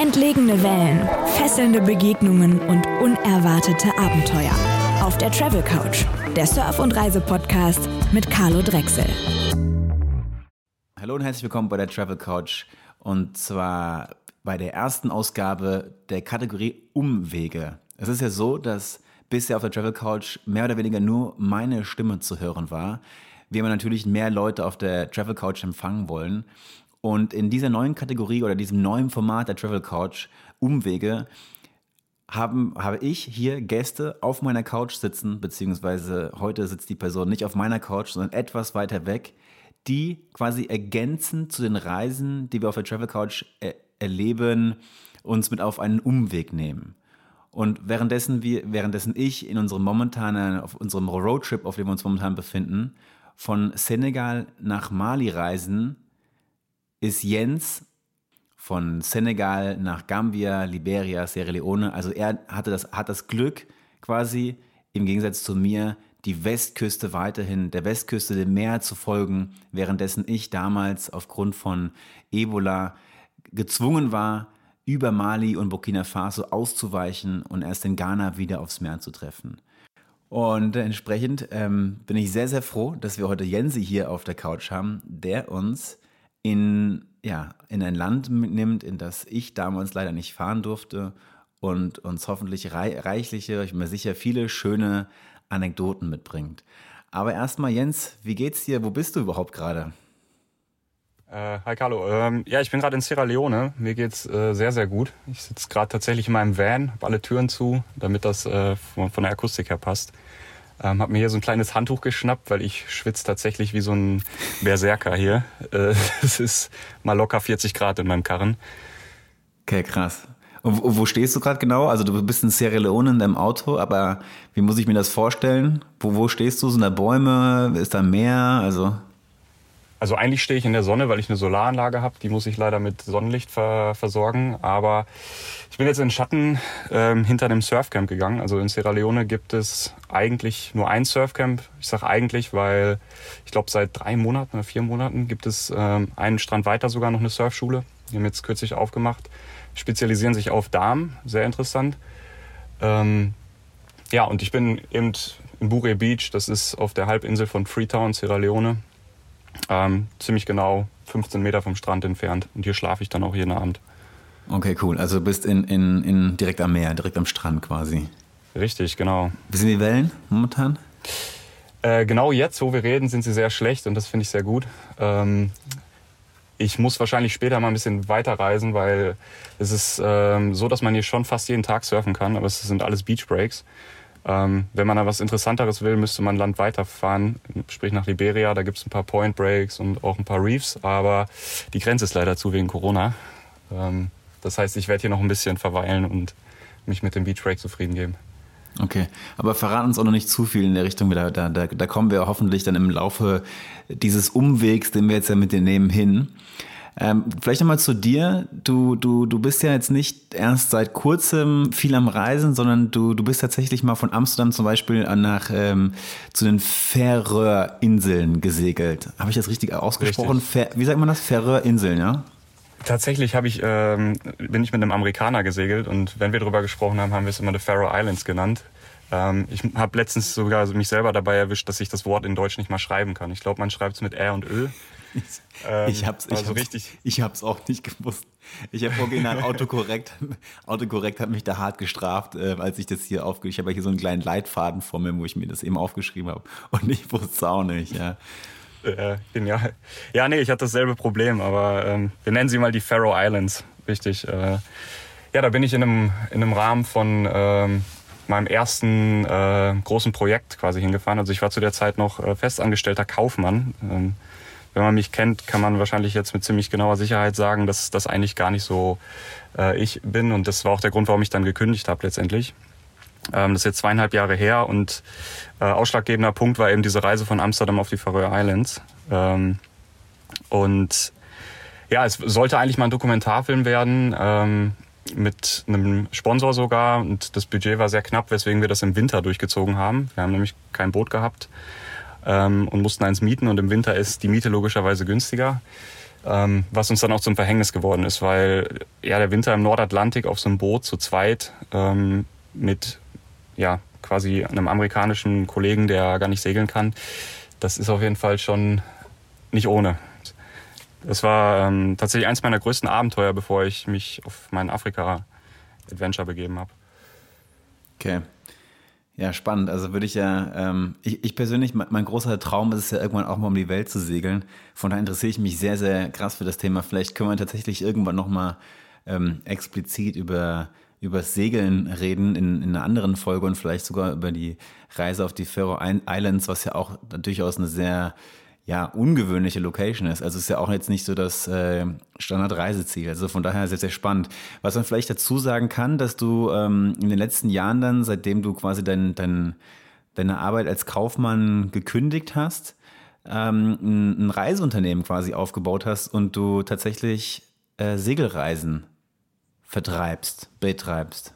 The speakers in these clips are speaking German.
Entlegene Wellen, fesselnde Begegnungen und unerwartete Abenteuer. Auf der Travel Couch, der Surf- und Reise-Podcast mit Carlo Drechsel. Hallo und herzlich willkommen bei der Travel Couch und zwar bei der ersten Ausgabe der Kategorie Umwege. Es ist ja so, dass bisher auf der Travel Couch mehr oder weniger nur meine Stimme zu hören war. Wir haben natürlich mehr Leute auf der Travel Couch empfangen wollen und in dieser neuen Kategorie oder diesem neuen Format der Travel Couch, Umwege, haben, habe ich hier Gäste auf meiner Couch sitzen, beziehungsweise heute sitzt die Person nicht auf meiner Couch, sondern etwas weiter weg, die quasi ergänzend zu den Reisen, die wir auf der Travel Couch er erleben, uns mit auf einen Umweg nehmen. Und währenddessen, wir, währenddessen ich in unserem momentanen, auf unserem Roadtrip, auf dem wir uns momentan befinden, von Senegal nach Mali reisen, ist Jens von Senegal nach Gambia, Liberia, Sierra Leone. Also er hatte das, hat das Glück, quasi im Gegensatz zu mir, die Westküste weiterhin, der Westküste dem Meer zu folgen, währenddessen ich damals aufgrund von Ebola gezwungen war, über Mali und Burkina Faso auszuweichen und erst in Ghana wieder aufs Meer zu treffen. Und entsprechend ähm, bin ich sehr, sehr froh, dass wir heute Jensi hier auf der Couch haben, der uns in, ja, in ein Land mitnimmt, in das ich damals leider nicht fahren durfte und uns hoffentlich reichliche, ich bin mir sicher, viele schöne Anekdoten mitbringt. Aber erstmal, Jens, wie geht's dir? Wo bist du überhaupt gerade? Äh, hi Carlo. Ähm, ja, ich bin gerade in Sierra Leone. Mir geht's äh, sehr, sehr gut. Ich sitze gerade tatsächlich in meinem Van, habe alle Türen zu, damit das äh, von, von der Akustik her passt. Ähm, habe mir hier so ein kleines Handtuch geschnappt, weil ich schwitze tatsächlich wie so ein Berserker hier. Äh, es ist mal locker 40 Grad in meinem Karren. Okay, krass. Und wo, stehst du gerade genau? Also du bist in Sierra Leone in deinem Auto, aber wie muss ich mir das vorstellen? Wo, wo stehst du? Sind da Bäume? Ist da Meer? Also also eigentlich stehe ich in der Sonne, weil ich eine Solaranlage habe. Die muss ich leider mit Sonnenlicht ver versorgen. Aber bin jetzt in Schatten ähm, hinter einem Surfcamp gegangen. Also in Sierra Leone gibt es eigentlich nur ein Surfcamp. Ich sage eigentlich, weil ich glaube seit drei Monaten oder vier Monaten gibt es ähm, einen Strand weiter sogar noch eine Surfschule. Die haben jetzt kürzlich aufgemacht. Spezialisieren sich auf Darm. Sehr interessant. Ähm, ja, und ich bin eben in Bure Beach. Das ist auf der Halbinsel von Freetown, Sierra Leone ähm, ziemlich genau 15 Meter vom Strand entfernt. Und hier schlafe ich dann auch jeden Abend. Okay, cool. Also du bist in, in, in direkt am Meer, direkt am Strand quasi. Richtig, genau. Wie sind die Wellen momentan? Äh, genau jetzt, wo wir reden, sind sie sehr schlecht und das finde ich sehr gut. Ähm, ich muss wahrscheinlich später mal ein bisschen weiter reisen, weil es ist ähm, so, dass man hier schon fast jeden Tag surfen kann, aber es sind alles Beach Breaks. Ähm, wenn man da was Interessanteres will, müsste man Land weiterfahren, sprich nach Liberia. Da gibt es ein paar Point Breaks und auch ein paar Reefs, aber die Grenze ist leider zu wegen Corona. Ähm, das heißt, ich werde hier noch ein bisschen verweilen und mich mit dem Beach Break zufrieden geben. Okay, aber verraten uns auch noch nicht zu viel in der Richtung. Da, da, da kommen wir hoffentlich dann im Laufe dieses Umwegs, den wir jetzt ja mit dir nehmen, hin. Ähm, vielleicht nochmal zu dir. Du, du, du bist ja jetzt nicht erst seit kurzem viel am Reisen, sondern du, du bist tatsächlich mal von Amsterdam zum Beispiel nach ähm, zu den Färöerinseln gesegelt. Habe ich das richtig ausgesprochen? Richtig. Wie sagt man das? Färöerinseln, ja? Tatsächlich habe ich, ähm, bin ich mit einem Amerikaner gesegelt und wenn wir darüber gesprochen haben, haben wir es immer die Faroe Islands genannt. Ähm, ich habe letztens sogar mich selber dabei erwischt, dass ich das Wort in Deutsch nicht mal schreiben kann. Ich glaube, man schreibt es mit R und Ö. Ähm, ich hab's, ich also hab's, richtig. Ich hab's auch nicht gewusst. Ich habe original Autokorrekt, Autokorrekt hat mich da hart gestraft, äh, als ich das hier aufgeschrieben Ich habe hier so einen kleinen Leitfaden vor mir, wo ich mir das eben aufgeschrieben habe. Und ich wusste es auch nicht, ja. Äh, genial. Ja, nee, ich hatte dasselbe Problem, aber ähm, wir nennen sie mal die Faroe Islands. Richtig. Äh, ja, da bin ich in einem, in einem Rahmen von ähm, meinem ersten äh, großen Projekt quasi hingefahren. Also ich war zu der Zeit noch äh, festangestellter Kaufmann. Ähm, wenn man mich kennt, kann man wahrscheinlich jetzt mit ziemlich genauer Sicherheit sagen, dass das eigentlich gar nicht so äh, ich bin. Und das war auch der Grund, warum ich dann gekündigt habe letztendlich. Ähm, das ist jetzt zweieinhalb Jahre her und äh, ausschlaggebender Punkt war eben diese Reise von Amsterdam auf die Faroe Islands. Ähm, und ja, es sollte eigentlich mal ein Dokumentarfilm werden. Ähm, mit einem Sponsor sogar und das Budget war sehr knapp, weswegen wir das im Winter durchgezogen haben. Wir haben nämlich kein Boot gehabt ähm, und mussten eins mieten und im Winter ist die Miete logischerweise günstiger. ähm, was uns dann auch zum Verhängnis geworden ist, weil ja der Winter im Nordatlantik auf so einem Boot zu zweit ähm, mit ja quasi einem amerikanischen Kollegen, der gar nicht segeln kann, das ist auf jeden Fall schon nicht ohne. Das war ähm, tatsächlich eins meiner größten Abenteuer, bevor ich mich auf mein Afrika-Adventure begeben habe. Okay. Ja, spannend. Also würde ich ja, ähm, ich, ich persönlich, mein, mein, großer Traum ist es ja irgendwann auch mal um die Welt zu segeln. Von daher interessiere ich mich sehr, sehr krass für das Thema. Vielleicht können wir tatsächlich irgendwann nochmal ähm, explizit über über Segeln reden in, in einer anderen Folge und vielleicht sogar über die Reise auf die Faroe Islands, was ja auch durchaus eine sehr ja, ungewöhnliche Location ist. Also es ist ja auch jetzt nicht so das äh, Standardreiseziel. Also von daher sehr, sehr spannend. Was man vielleicht dazu sagen kann, dass du ähm, in den letzten Jahren dann, seitdem du quasi dein, dein, deine Arbeit als Kaufmann gekündigt hast, ähm, ein, ein Reiseunternehmen quasi aufgebaut hast und du tatsächlich äh, Segelreisen vertreibst, betreibst.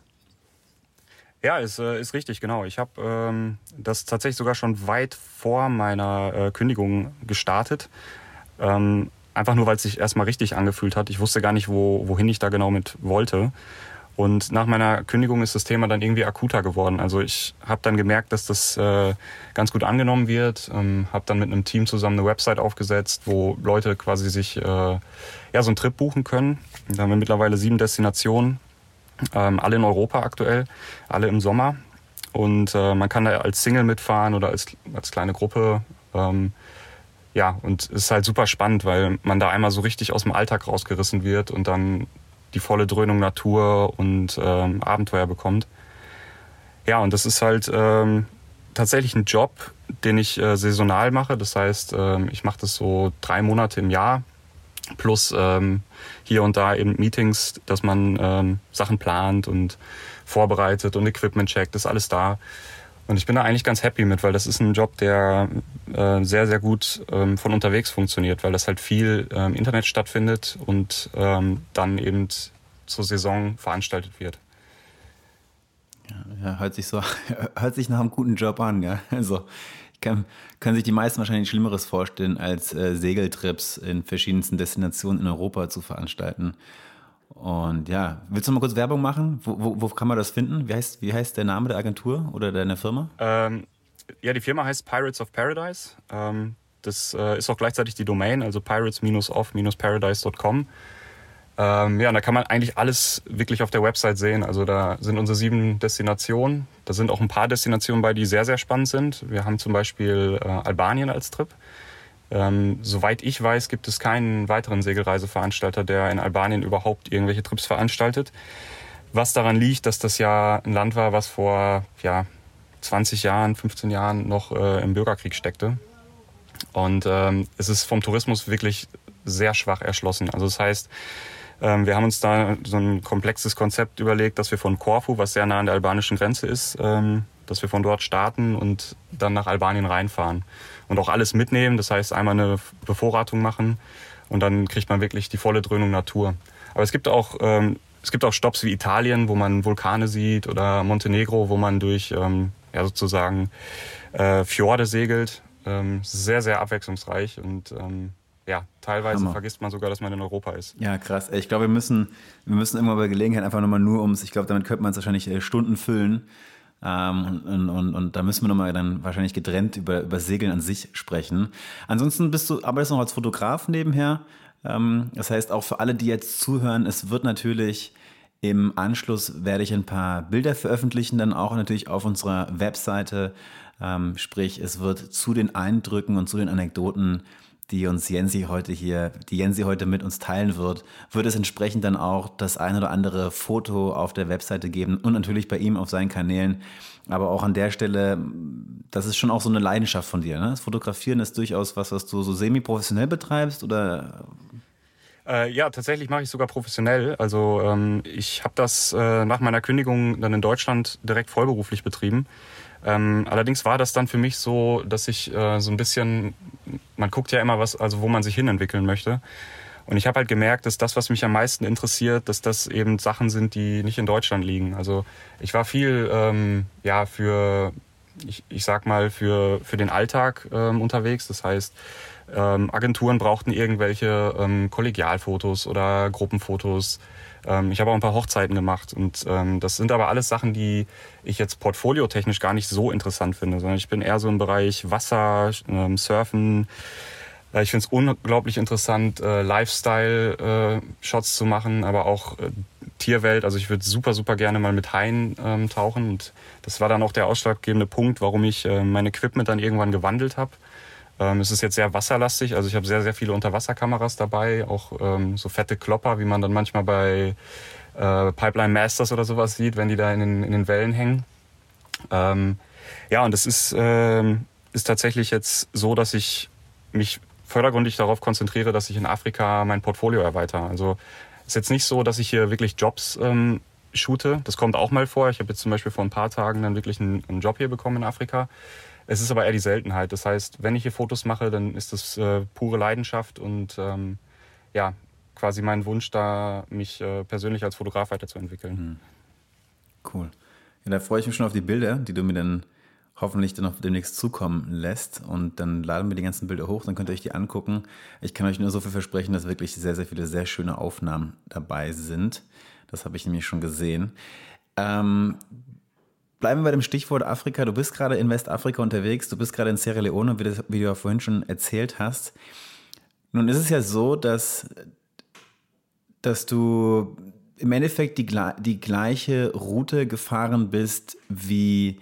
Ja, ist, äh, ist richtig, genau. Ich habe ähm, das tatsächlich sogar schon weit vor meiner äh, Kündigung gestartet. Ähm, einfach nur, weil es sich erstmal richtig angefühlt hat. Ich wusste gar nicht, wo, wohin ich da genau mit wollte. Und nach meiner Kündigung ist das Thema dann irgendwie akuter geworden. Also ich habe dann gemerkt, dass das äh, ganz gut angenommen wird. Ähm, habe dann mit einem Team zusammen eine Website aufgesetzt, wo Leute quasi sich äh, ja so einen Trip buchen können. Da haben wir mittlerweile sieben Destinationen ähm, alle in Europa aktuell, alle im Sommer. Und äh, man kann da als Single mitfahren oder als, als kleine Gruppe. Ähm, ja, und es ist halt super spannend, weil man da einmal so richtig aus dem Alltag rausgerissen wird und dann die volle Dröhnung Natur und ähm, Abenteuer bekommt. Ja, und das ist halt ähm, tatsächlich ein Job, den ich äh, saisonal mache. Das heißt, ähm, ich mache das so drei Monate im Jahr plus ähm, hier und da eben Meetings, dass man ähm, Sachen plant und vorbereitet und Equipment checkt, ist alles da. Und ich bin da eigentlich ganz happy mit, weil das ist ein Job, der äh, sehr, sehr gut ähm, von unterwegs funktioniert, weil das halt viel ähm, Internet stattfindet und ähm, dann eben zur Saison veranstaltet wird. Ja, ja, hört sich so, hört sich nach einem guten Job an, ja. Also kann, können sich die meisten wahrscheinlich Schlimmeres vorstellen, als äh, Segeltrips in verschiedensten Destinationen in Europa zu veranstalten. Und ja, willst du mal kurz Werbung machen? Wo, wo, wo kann man das finden? Wie heißt, wie heißt der Name der Agentur oder deiner Firma? Ähm, ja, die Firma heißt Pirates of Paradise. Ähm, das äh, ist auch gleichzeitig die Domain, also pirates-of-paradise.com. Ähm, ja, und da kann man eigentlich alles wirklich auf der Website sehen. Also da sind unsere sieben Destinationen. Da sind auch ein paar Destinationen bei, die sehr, sehr spannend sind. Wir haben zum Beispiel äh, Albanien als Trip. Ähm, soweit ich weiß, gibt es keinen weiteren Segelreiseveranstalter, der in Albanien überhaupt irgendwelche Trips veranstaltet. Was daran liegt, dass das ja ein Land war, was vor ja, 20 Jahren, 15 Jahren noch äh, im Bürgerkrieg steckte. Und ähm, es ist vom Tourismus wirklich sehr schwach erschlossen. Also das heißt, wir haben uns da so ein komplexes Konzept überlegt, dass wir von Korfu, was sehr nah an der albanischen Grenze ist, ähm, dass wir von dort starten und dann nach Albanien reinfahren und auch alles mitnehmen. Das heißt, einmal eine Bevorratung machen und dann kriegt man wirklich die volle Dröhnung Natur. Aber es gibt auch ähm, es gibt auch Stops wie Italien, wo man Vulkane sieht oder Montenegro, wo man durch ja sozusagen äh, Fjorde segelt. sehr sehr abwechslungsreich und ja, teilweise Hammer. vergisst man sogar, dass man in Europa ist. Ja, krass. Ich glaube, wir müssen, wir müssen irgendwann bei Gelegenheit einfach nochmal nur ums, ich glaube, damit könnte man es wahrscheinlich äh, Stunden füllen. Ähm, und, und, und, da müssen wir nochmal dann wahrscheinlich getrennt über, über Segeln an sich sprechen. Ansonsten bist du, arbeitest du noch als Fotograf nebenher. Ähm, das heißt, auch für alle, die jetzt zuhören, es wird natürlich im Anschluss werde ich ein paar Bilder veröffentlichen, dann auch natürlich auf unserer Webseite. Ähm, sprich, es wird zu den Eindrücken und zu den Anekdoten die uns Jensi heute hier, die Jensi heute mit uns teilen wird, wird es entsprechend dann auch das ein oder andere Foto auf der Webseite geben und natürlich bei ihm auf seinen Kanälen. Aber auch an der Stelle, das ist schon auch so eine Leidenschaft von dir. Ne? Das Fotografieren ist durchaus was, was du so semi-professionell betreibst oder äh, ja, tatsächlich mache ich sogar professionell. Also ähm, ich habe das äh, nach meiner Kündigung dann in Deutschland direkt vollberuflich betrieben. Ähm, allerdings war das dann für mich so, dass ich äh, so ein bisschen, man guckt ja immer was, also wo man sich hinentwickeln möchte. Und ich habe halt gemerkt, dass das, was mich am meisten interessiert, dass das eben Sachen sind, die nicht in Deutschland liegen. Also ich war viel ähm, ja für, ich, ich sag mal für für den Alltag ähm, unterwegs. Das heißt Ähm, Agenturen brauchten irgendwelche ähm, Kollegialfotos oder Gruppenfotos. Ähm, ich habe auch ein paar Hochzeiten gemacht und ähm, das sind aber alles Sachen, die ich jetzt portfoliotechnisch gar nicht so interessant finde, sondern ich bin eher so im Bereich Wasser, ähm, Surfen. Äh, ich finde es unglaublich interessant, äh, Lifestyle-Shots äh, zu machen, aber auch äh, Tierwelt. Also ich würde super, super gerne mal mit Haien ähm, tauchen. Und das war dann auch der ausschlaggebende Punkt, warum ich äh, mein Equipment dann irgendwann gewandelt habe. Ähm, es ist jetzt sehr wasserlastig, also ich habe sehr, sehr viele Unterwasserkameras dabei, auch ähm, so fette Klopper, wie man dann manchmal bei äh, Pipeline Masters oder sowas sieht, wenn die da in den, in den Wellen hängen. Ähm, ja, und es ist, ähm, ist tatsächlich jetzt so, dass ich mich fördergründig darauf konzentriere, dass ich in Afrika mein Portfolio erweitere. Also es ist jetzt nicht so, dass ich hier wirklich Jobs ähm, shoote. Das kommt auch mal vor. Ich habe jetzt zum Beispiel vor ein paar Tagen dann wirklich einen, einen Job hier bekommen in Afrika. Es ist aber eher die Seltenheit. Das heißt, wenn ich hier Fotos mache, dann ist das äh, pure Leidenschaft und ähm, ja, quasi mein Wunsch, da mich äh, persönlich als Fotograf weiterzuentwickeln. Hm. Cool. Ja, da freue ich mich schon auf die Bilder, die du mir dann hoffentlich dann noch demnächst zukommen lässt. Und dann laden wir die ganzen Bilder hoch, dann könnt ihr euch die angucken. Ich kann euch nur so viel versprechen, dass wirklich sehr, sehr viele sehr schöne Aufnahmen dabei sind. Das habe ich nämlich schon gesehen. Ähm, Bleiben wir bei dem Stichwort Afrika. Du bist gerade in Westafrika unterwegs, du bist gerade in Sierra Leone, wie, das, wie du ja vorhin schon erzählt hast. Nun ist es ja so, dass, dass du im Endeffekt die, die gleiche Route gefahren bist wie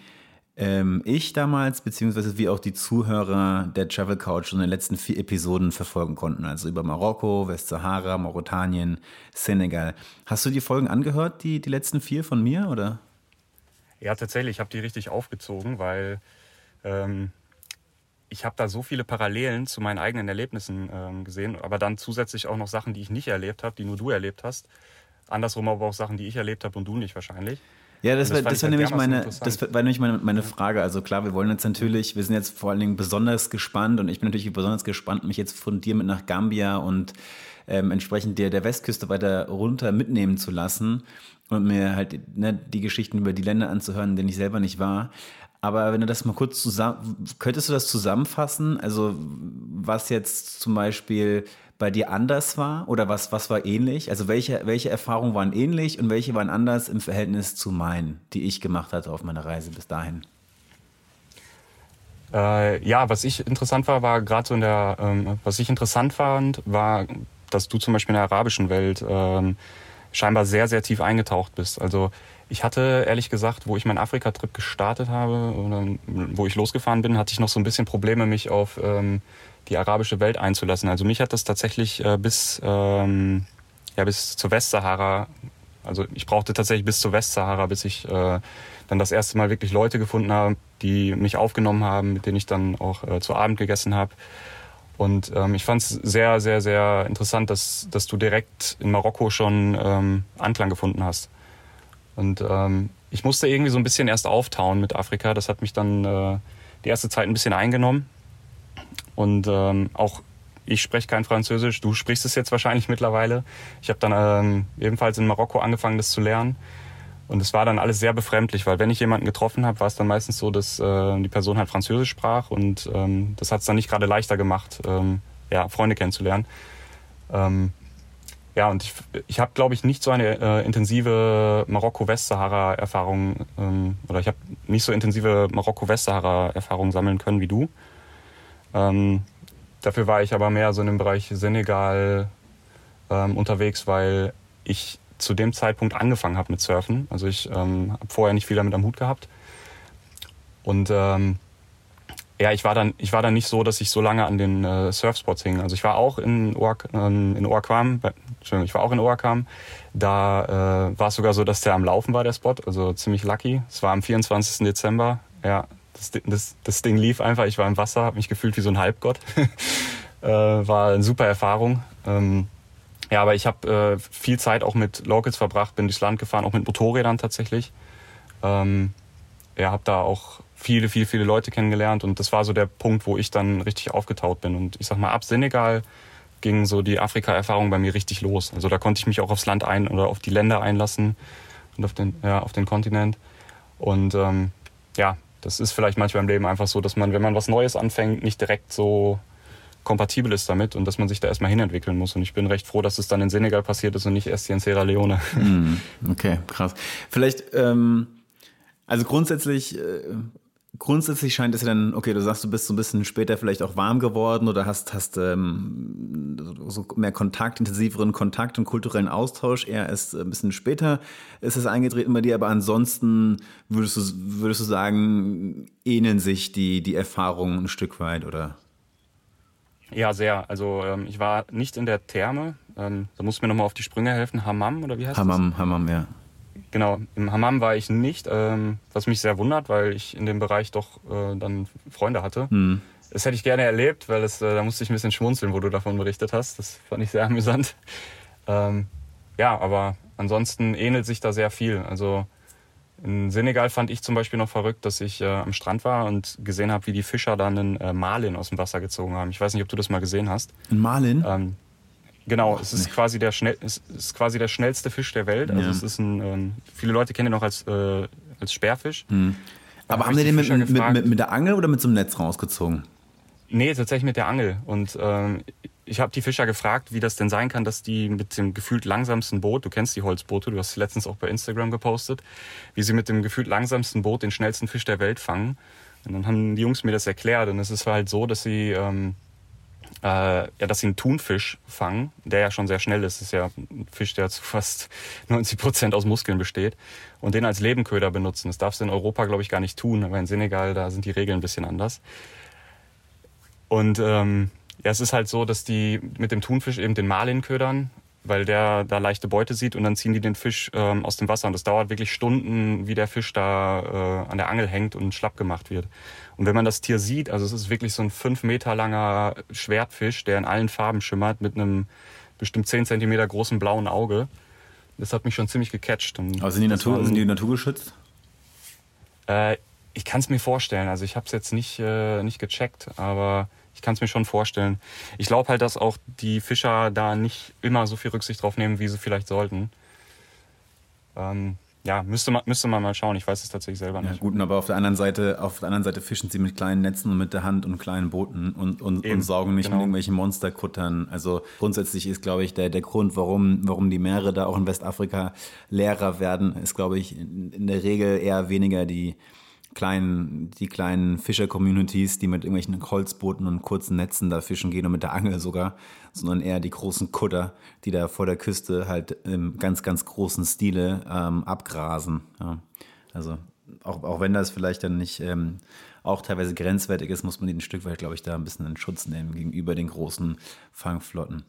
ähm, ich damals, beziehungsweise wie auch die Zuhörer der Travel Couch in den letzten vier Episoden verfolgen konnten. Also über Marokko, Westsahara, Mauretanien, Senegal. Hast du die Folgen angehört, die, die letzten vier von mir, oder? Ja, tatsächlich, ich habe die richtig aufgezogen, weil ähm, ich habe da so viele Parallelen zu meinen eigenen Erlebnissen ähm, gesehen, aber dann zusätzlich auch noch Sachen, die ich nicht erlebt habe, die nur du erlebt hast. Andersrum aber auch Sachen, die ich erlebt habe und du nicht wahrscheinlich. Ja, das, war, das war, halt nämlich meine, das war nämlich meine, meine Frage. Also klar, wir wollen jetzt natürlich, wir sind jetzt vor allen Dingen besonders gespannt und ich bin natürlich besonders gespannt, mich jetzt von dir mit nach Gambia und ähm, entsprechend der, der Westküste weiter runter mitnehmen zu lassen und mir halt ne, die Geschichten über die Länder anzuhören, in denen ich selber nicht war. Aber wenn du das mal kurz zusammen, könntest du das zusammenfassen? Also was jetzt zum Beispiel bei dir anders war oder was, was war ähnlich? Also welche, welche Erfahrungen waren ähnlich und welche waren anders im Verhältnis zu meinen, die ich gemacht hatte auf meiner Reise bis dahin? Äh, ja, was ich interessant war, war gerade so in der, ähm, was ich interessant fand, war, dass du zum Beispiel in der arabischen Welt ähm, scheinbar sehr, sehr tief eingetaucht bist. Also ich hatte ehrlich gesagt, wo ich meinen Afrika-Trip gestartet habe oder wo ich losgefahren bin, hatte ich noch so ein bisschen Probleme, mich auf ähm, die arabische Welt einzulassen. Also mich hat das tatsächlich äh, bis, ähm, ja, bis zur Westsahara, also ich brauchte tatsächlich bis zur Westsahara, bis ich äh, dann das erste Mal wirklich Leute gefunden habe, die mich aufgenommen haben, mit denen ich dann auch äh, zu Abend gegessen habe. Und ähm, ich fand es sehr, sehr, sehr interessant, dass, dass du direkt in Marokko schon ähm, Anklang gefunden hast. Und ähm, ich musste irgendwie so ein bisschen erst auftauen mit Afrika. Das hat mich dann äh, die erste Zeit ein bisschen eingenommen. Und ähm, auch ich spreche kein Französisch. Du sprichst es jetzt wahrscheinlich mittlerweile. Ich habe dann ähm, ebenfalls in Marokko angefangen, das zu lernen. Und es war dann alles sehr befremdlich, weil wenn ich jemanden getroffen habe, war es dann meistens so, dass äh, die Person halt Französisch sprach und ähm, das hat es dann nicht gerade leichter gemacht, ähm, ja, Freunde kennenzulernen. Ähm, ja, und ich, ich habe, glaube ich, nicht so eine äh, intensive Marokko-Westsahara-Erfahrung ähm, oder ich habe nicht so intensive Marokko-Westsahara-Erfahrung sammeln können wie du. Ähm, dafür war ich aber mehr so in dem Bereich Senegal ähm, unterwegs, weil ich zu dem Zeitpunkt angefangen habe mit Surfen. Also ich ähm, habe vorher nicht viel damit am Hut gehabt. Und ähm, ja, ich war dann, ich war dann nicht so, dass ich so lange an den äh, Surfspots hing. Also ich war auch in, Oak, ähm, in Oakwam, Entschuldigung, ich war auch in Oakam. Da äh, war es sogar so, dass der am Laufen war, der Spot. Also ziemlich lucky. Es war am 24. Dezember. Ja, das, das, das Ding lief einfach. Ich war im Wasser, habe mich gefühlt wie so ein Halbgott. äh, war eine super Erfahrung. Ähm, ja, aber ich habe äh, viel Zeit auch mit Locals verbracht, bin durchs Land gefahren, auch mit Motorrädern tatsächlich. Ähm, ja, habe da auch viele, viele, viele Leute kennengelernt und das war so der Punkt, wo ich dann richtig aufgetaut bin. Und ich sag mal, ab Senegal ging so die Afrika-Erfahrung bei mir richtig los. Also da konnte ich mich auch aufs Land ein oder auf die Länder einlassen und auf den, ja, auf den Kontinent. Und ähm, ja, das ist vielleicht manchmal im Leben einfach so, dass man, wenn man was Neues anfängt, nicht direkt so kompatibel ist damit und dass man sich da erstmal hinentwickeln muss. Und ich bin recht froh, dass es dann in Senegal passiert ist und nicht erst hier in Sierra Leone. Mm, okay, krass. Vielleicht, ähm, also grundsätzlich, äh, grundsätzlich scheint es ja dann, okay, du sagst, du bist so ein bisschen später vielleicht auch warm geworden oder hast, hast ähm, so mehr Kontakt, intensiveren Kontakt und kulturellen Austausch. Eher erst ein bisschen später ist es eingetreten bei dir, aber ansonsten würdest du, würdest du sagen, ähneln sich die, die Erfahrungen ein Stück weit, oder? Ja, sehr. Also ähm, ich war nicht in der Therme. Ähm, da musst du mir nochmal auf die Sprünge helfen. Hammam oder wie heißt Hammam, das? Hammam, ja. Genau, im Hammam war ich nicht, ähm, was mich sehr wundert, weil ich in dem Bereich doch äh, dann Freunde hatte. Hm. Das hätte ich gerne erlebt, weil es, äh, da musste ich ein bisschen schmunzeln, wo du davon berichtet hast. Das fand ich sehr amüsant. Ähm, ja, aber ansonsten ähnelt sich da sehr viel. Also in Senegal fand ich zum Beispiel noch verrückt, dass ich äh, am Strand war und gesehen habe, wie die Fischer dann einen äh, Marlin aus dem Wasser gezogen haben. Ich weiß nicht, ob du das mal gesehen hast. In Marlin? Ähm, genau, es ist quasi der schnell, es ist quasi der schnellste Fisch der Welt. Also Ja. es ist ein, ähm, viele Leute kennen ihn auch als äh, als Sperrfisch. Hm. Aber hab haben die den mit, mit, mit, mit der Angel oder mit so einem Netz rausgezogen? Nee, tatsächlich mit der Angel. Und ähm, ich habe die Fischer gefragt, wie das denn sein kann, dass die mit dem gefühlt langsamsten Boot, du kennst die Holzboote, du hast letztens auch bei Instagram gepostet, wie sie mit dem gefühlt langsamsten Boot den schnellsten Fisch der Welt fangen. Und dann haben die Jungs mir das erklärt. Und es ist halt so, dass sie, ähm, äh, ja, dass sie einen Thunfisch fangen, der ja schon sehr schnell ist. Das ist ja ein Fisch, der zu fast 90 Prozent aus Muskeln besteht. Und den als Lebenköder benutzen. Das darfst du in Europa, glaube ich, gar nicht tun. Aber in Senegal, da sind die Regeln ein bisschen anders. Und ähm, ja, es ist halt so, dass die mit dem Thunfisch eben den Marlin ködern, weil der da leichte Beute sieht und dann ziehen die den Fisch ähm, aus dem Wasser. Und das dauert wirklich Stunden, wie der Fisch da äh, an der Angel hängt und schlapp gemacht wird. Und wenn man das Tier sieht, also es ist wirklich so ein fünf Meter langer Schwertfisch, der in allen Farben schimmert, mit einem bestimmt zehn Zentimeter großen blauen Auge. Das hat mich schon ziemlich gecatcht. Und Aber sind die, Natur, waren- sind die naturgeschützt? äh, ich kann es mir vorstellen. Also ich habe es jetzt nicht, äh, nicht gecheckt, aber ich kann es mir schon vorstellen. Ich glaube halt, dass auch die Fischer da nicht immer so viel Rücksicht drauf nehmen, wie sie vielleicht sollten. Ähm, ja, müsste man, müsste man mal schauen. Ich weiß es tatsächlich selber Ja, nicht. gut, aber auf der anderen Seite, auf der anderen Seite fischen sie mit kleinen Netzen und mit der Hand und kleinen Booten und, und, und Eben, saugen nicht genau. mit irgendwelchen Monsterkuttern. Also grundsätzlich ist, glaube ich, der, der Grund, warum, warum die Meere da auch in Westafrika leerer werden, ist, glaube ich, in, in der Regel eher weniger die kleinen, die kleinen Fischer-Communities, die mit irgendwelchen Holzbooten und kurzen Netzen da fischen gehen und mit der Angel sogar, sondern eher die großen Kutter, die da vor der Küste halt im ganz, ganz großen Stile ähm, abgrasen. Ja. Also auch, auch wenn das vielleicht dann nicht ähm, auch teilweise grenzwertig ist, muss man die ein Stück weit, glaube ich, da ein bisschen in Schutz nehmen gegenüber den großen Fangflotten.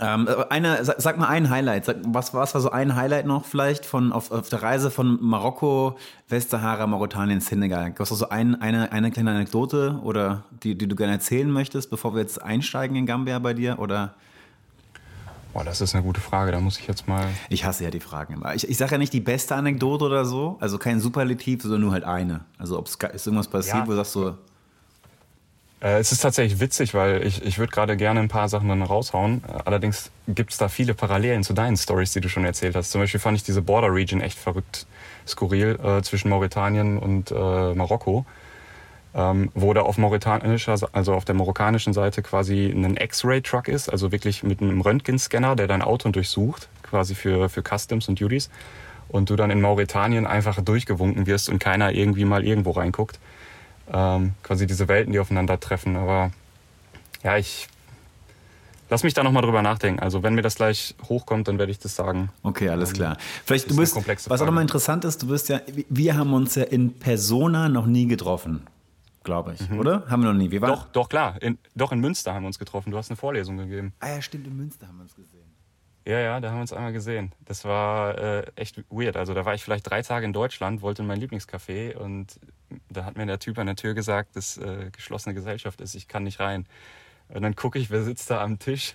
Ähm, eine, sag, sag mal ein Highlight. Sag, was, was war so ein Highlight noch vielleicht von auf, auf der Reise von Marokko, Westsahara, Mauretanien, Senegal? Gab es so ein, eine, eine kleine Anekdote oder die, die du gerne erzählen möchtest, bevor wir jetzt einsteigen in Gambia bei dir? Oder Boah, das ist eine gute Frage. Da muss ich jetzt mal. ich hasse ja die Fragen immer. Ich, ich sage ja nicht die beste Anekdote oder so, also kein Superlativ, sondern nur halt eine. Also ob es irgendwas passiert, Ja. wo du sagst so, Äh, es ist tatsächlich witzig, weil ich, ich würde gerade gerne ein paar Sachen dann raushauen. Äh, Allerdings gibt es da viele Parallelen zu deinen Stories, die du schon erzählt hast. Zum Beispiel fand ich diese Border Region echt verrückt skurril äh, zwischen Mauretanien und äh, Marokko. Ähm, wo da auf mauretanischer, also auf der marokkanischen Seite quasi ein X-Ray-Truck ist, also wirklich mit einem Röntgenscanner, der dein Auto durchsucht, quasi für, für Customs und Duties. Und du dann in Mauretanien einfach durchgewunken wirst und keiner irgendwie mal irgendwo reinguckt ähm, quasi diese Welten, die aufeinandertreffen. Aber ja, ich lass mich da nochmal drüber nachdenken. Also wenn mir das gleich hochkommt, dann werde ich das sagen. Okay, alles klar. Vielleicht, du bist, was auch nochmal interessant ist, du bist ja, wir haben uns ja in Persona noch nie getroffen, glaube ich, oder? Haben wir noch nie. Wir waren, Mhm. Doch, doch klar. In, doch in Münster haben wir uns getroffen. Du hast eine Vorlesung gegeben. Ah ja, stimmt, in Münster haben wir uns gesehen. Ja, ja, da haben wir uns einmal gesehen. Das war äh, echt weird. Also da war ich vielleicht drei Tage in Deutschland, wollte in mein Lieblingscafé und da hat mir der Typ an der Tür gesagt, dass äh, geschlossene Gesellschaft ist, ich kann nicht rein. Und dann gucke ich, wer sitzt da am Tisch?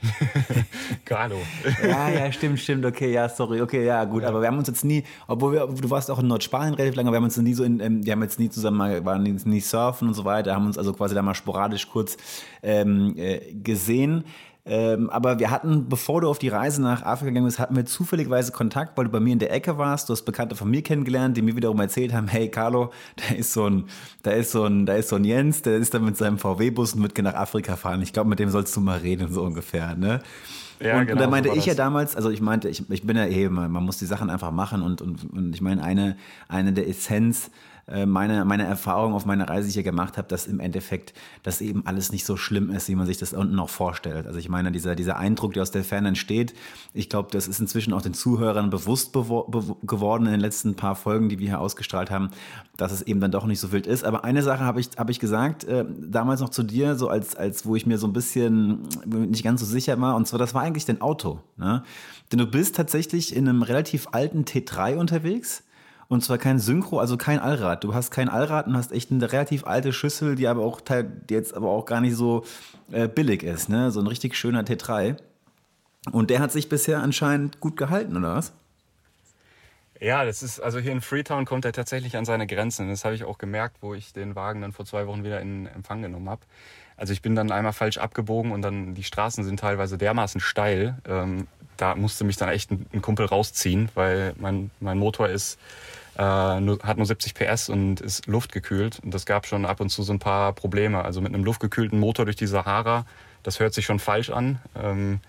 Carlo. Ja, ja, stimmt, stimmt, okay, ja, sorry, okay, ja, gut, aber wir haben uns jetzt nie, obwohl wir, du warst auch in Nordspanien relativ lange, wir haben uns nie so in, ähm, wir haben jetzt nie zusammen mal, waren nie surfen und so weiter, haben uns also quasi da mal sporadisch kurz ähm, äh, gesehen. Ähm, aber wir hatten, bevor du auf die Reise nach Afrika gegangen bist, hatten wir zufälligerweise Kontakt, weil du bei mir in der Ecke warst. Du hast Bekannte von mir kennengelernt, die mir wiederum erzählt haben, hey Carlo, da ist so ein, da ist so ein, da ist so ein Jens, der ist da mit seinem VW-Bus und wird nach Afrika fahren. Ich glaube, mit dem sollst du mal reden, so ungefähr, ne? Ja, und, genau, und da meinte so ich ja damals, also ich meinte, ich, ich bin ja eh, man, muss die Sachen einfach machen und, und, und ich meine, eine, eine der Essenz meine, meine Erfahrung auf meiner Reise hier gemacht habe, dass im Endeffekt das eben alles nicht so schlimm ist, wie man sich das unten noch vorstellt. Also ich meine, dieser, dieser Eindruck, der aus der Ferne entsteht, ich glaube, das ist inzwischen auch den Zuhörern bewusst geworden in den letzten paar Folgen, die wir hier ausgestrahlt haben, dass es eben dann doch nicht so wild ist. Aber eine Sache habe ich, hab ich gesagt, äh, damals noch zu dir, so als, als wo ich mir so ein bisschen nicht ganz so sicher war, und zwar, das war eigentlich dein Auto. Ne? Denn du bist tatsächlich in einem relativ alten T3 unterwegs und zwar kein Synchro, also kein Allrad. Du hast kein Allrad und hast echt eine relativ alte Schüssel, die aber auch die jetzt aber auch gar nicht so äh, billig ist, ne? So ein richtig schöner T3. Und der hat sich bisher anscheinend gut gehalten, oder was? Ja, das ist, also hier in Freetown kommt er tatsächlich an seine Grenzen. Das habe ich auch gemerkt, wo ich den Wagen dann vor zwei Wochen wieder in Empfang genommen habe. Also ich bin dann einmal falsch abgebogen und dann die Straßen sind teilweise dermaßen steil. Ähm, da musste mich dann echt ein, ein Kumpel rausziehen, weil mein, mein Motor ist äh, nur, hat nur 70 PS und ist luftgekühlt. Und das gab schon ab und zu so ein paar Probleme. Also mit einem luftgekühlten Motor durch die Sahara, das hört sich schon falsch an. Ähm,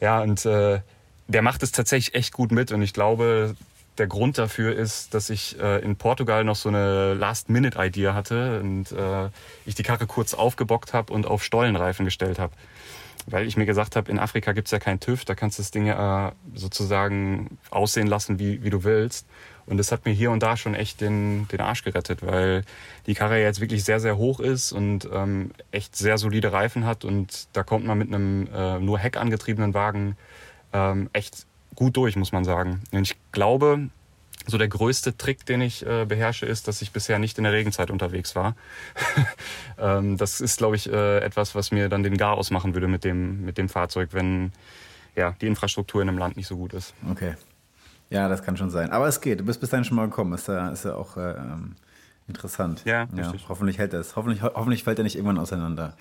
ja, und äh, der macht es tatsächlich echt gut mit. Und ich glaube, der Grund dafür ist, dass ich äh, in Portugal noch so eine Last-Minute-Idee hatte und äh, ich die Karre kurz aufgebockt habe und auf Stollenreifen gestellt habe. Weil ich mir gesagt habe, in Afrika gibt's ja keinen TÜV, da kannst du das Ding äh, sozusagen aussehen lassen, wie, wie du willst. Und das hat mir hier und da schon echt den, den Arsch gerettet, weil die Karre jetzt wirklich sehr, sehr hoch ist und ähm, echt sehr solide Reifen hat. Und da kommt man mit einem äh, nur Heck angetriebenen Wagen ähm, echt gut durch, muss man sagen. Und ich glaube, so der größte Trick, den ich äh, beherrsche, ist, dass ich bisher nicht in der Regenzeit unterwegs war. ähm, das ist, glaube ich, äh, etwas, was mir dann den Gar ausmachen würde mit dem, mit dem Fahrzeug, wenn ja, die Infrastruktur in einem Land nicht so gut ist. Okay. Ja, das kann schon sein. Aber es geht. Du bist bis dahin schon mal gekommen. Ist ja, ist ja auch äh, ähm, interessant. Ja, ja Hoffentlich hält das. Hoffentlich, hoffentlich fällt er nicht irgendwann auseinander.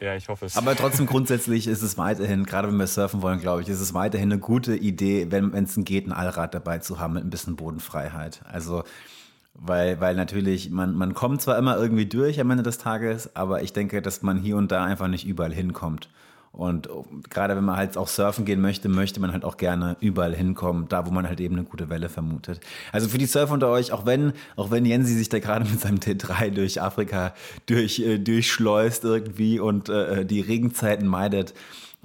Ja, ich hoffe es. Aber trotzdem grundsätzlich ist es weiterhin, gerade wenn wir surfen wollen, glaube ich, ist es weiterhin eine gute Idee, wenn es geht, ein Allrad dabei zu haben mit ein bisschen Bodenfreiheit. Also, weil, weil natürlich, man, man kommt zwar immer irgendwie durch am Ende des Tages, aber ich denke, dass man hier und da einfach nicht überall hinkommt. Und gerade wenn man halt auch surfen gehen möchte, möchte man halt auch gerne überall hinkommen, da wo man halt eben eine gute Welle vermutet. Also für die Surfer unter euch, auch wenn, auch wenn Jensi sich da gerade mit seinem T3 durch Afrika durch, äh, durchschleust irgendwie und äh, die Regenzeiten meidet,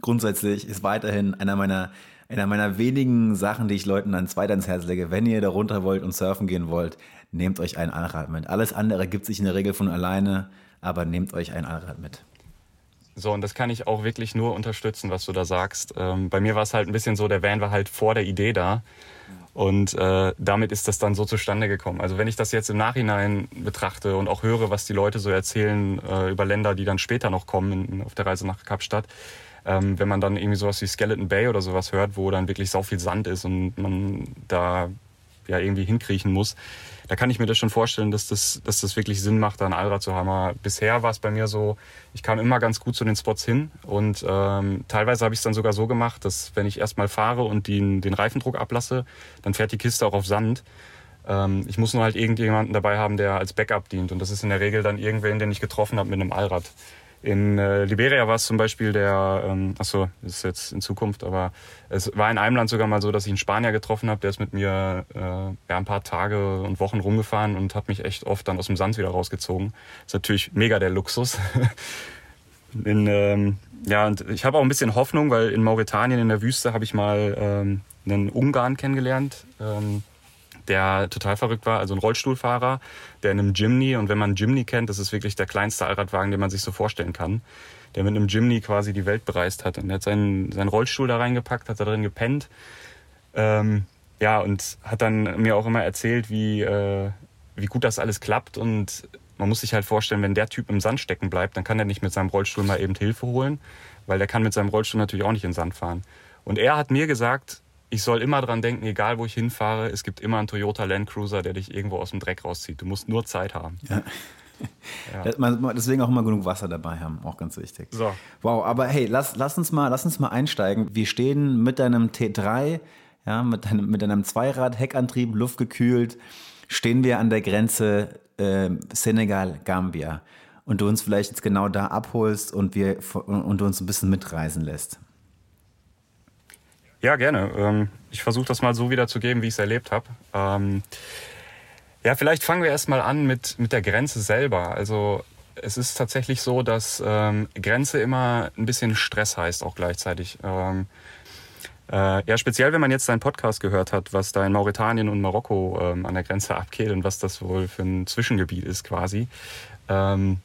grundsätzlich ist weiterhin einer meiner einer meiner wenigen Sachen, die ich Leuten ans weiter ans Herz lege, wenn ihr da runter wollt und surfen gehen wollt, nehmt euch ein Allrad mit. Alles andere gibt sich in der Regel von alleine, aber nehmt euch ein Allrad mit. So, und das kann ich auch wirklich nur unterstützen, was du da sagst. Ähm, bei mir war es halt ein bisschen so, der Van war halt vor der Idee da. Und äh, damit ist das dann so zustande gekommen. Also wenn ich das jetzt im Nachhinein betrachte und auch höre, was die Leute so erzählen äh, über Länder, die dann später noch kommen in, auf der Reise nach Kapstadt, ähm, wenn man dann irgendwie sowas wie Skeleton Bay oder sowas hört, wo dann wirklich sau viel Sand ist und man da ja irgendwie hinkriechen muss, da kann ich mir das schon vorstellen, dass das, dass das wirklich Sinn macht, da ein Allrad zu haben. Aber bisher war es bei mir so, ich kam immer ganz gut zu den Spots hin und ähm, teilweise habe ich es dann sogar so gemacht, dass wenn ich erstmal fahre und den, den Reifendruck ablasse, dann fährt die Kiste auch auf Sand. Ähm, ich muss nur halt irgendjemanden dabei haben, der als Backup dient und das ist in der Regel dann irgendwen, den ich getroffen habe mit einem Allrad. In äh, Liberia war es zum Beispiel der, ähm, achso, das ist jetzt in Zukunft, aber es war in einem Land sogar mal so, dass ich einen Spanier getroffen habe, der ist mit mir äh, ja, ein paar Tage und Wochen rumgefahren und hat mich echt oft dann aus dem Sand wieder rausgezogen. Ist natürlich mega der Luxus. in, ähm, ja, und ich habe auch ein bisschen Hoffnung, weil in Mauretanien in der Wüste habe ich mal ähm, einen Ungarn kennengelernt. Ähm, der total verrückt war, also ein Rollstuhlfahrer, der in einem Jimny, und wenn man Jimny kennt, das ist wirklich der kleinste Allradwagen, den man sich so vorstellen kann, der mit einem Jimny quasi die Welt bereist hat. Und er hat seinen, seinen Rollstuhl da reingepackt, hat da drin gepennt. Ähm, ja, und hat dann mir auch immer erzählt, wie, äh, wie gut das alles klappt. Und man muss sich halt vorstellen, wenn der Typ im Sand stecken bleibt, dann kann er nicht mit seinem Rollstuhl mal eben Hilfe holen, weil der kann mit seinem Rollstuhl natürlich auch nicht in den Sand fahren. Und er hat mir gesagt, ich soll immer dran denken, egal wo ich hinfahre, es gibt immer einen Toyota Land Cruiser, der dich irgendwo aus dem Dreck rauszieht. Du musst nur Zeit haben. Ja. Ja. Deswegen auch immer genug Wasser dabei haben, auch ganz wichtig. So. Wow, aber hey, lass, lass, uns mal, lass uns mal einsteigen. Wir stehen mit deinem T3, ja, mit deinem, mit deinem Zweirad-Heckantrieb, luftgekühlt, stehen wir an der Grenze äh, Senegal-Gambia und du uns vielleicht jetzt genau da abholst und, wir, und du uns ein bisschen mitreisen lässt. Ja, gerne. Ähm, ich versuche das mal so wiederzugeben, wie ich es erlebt habe. Ähm, ja, vielleicht fangen wir erstmal an mit, mit der Grenze selber. Also es ist tatsächlich so, dass ähm, Grenze immer ein bisschen Stress heißt, auch gleichzeitig. Äh, ja, speziell wenn man jetzt deinen Podcast gehört hat, was da in Mauretanien und Marokko an der Grenze abgeht und was das wohl für ein Zwischengebiet ist quasi. Ähm,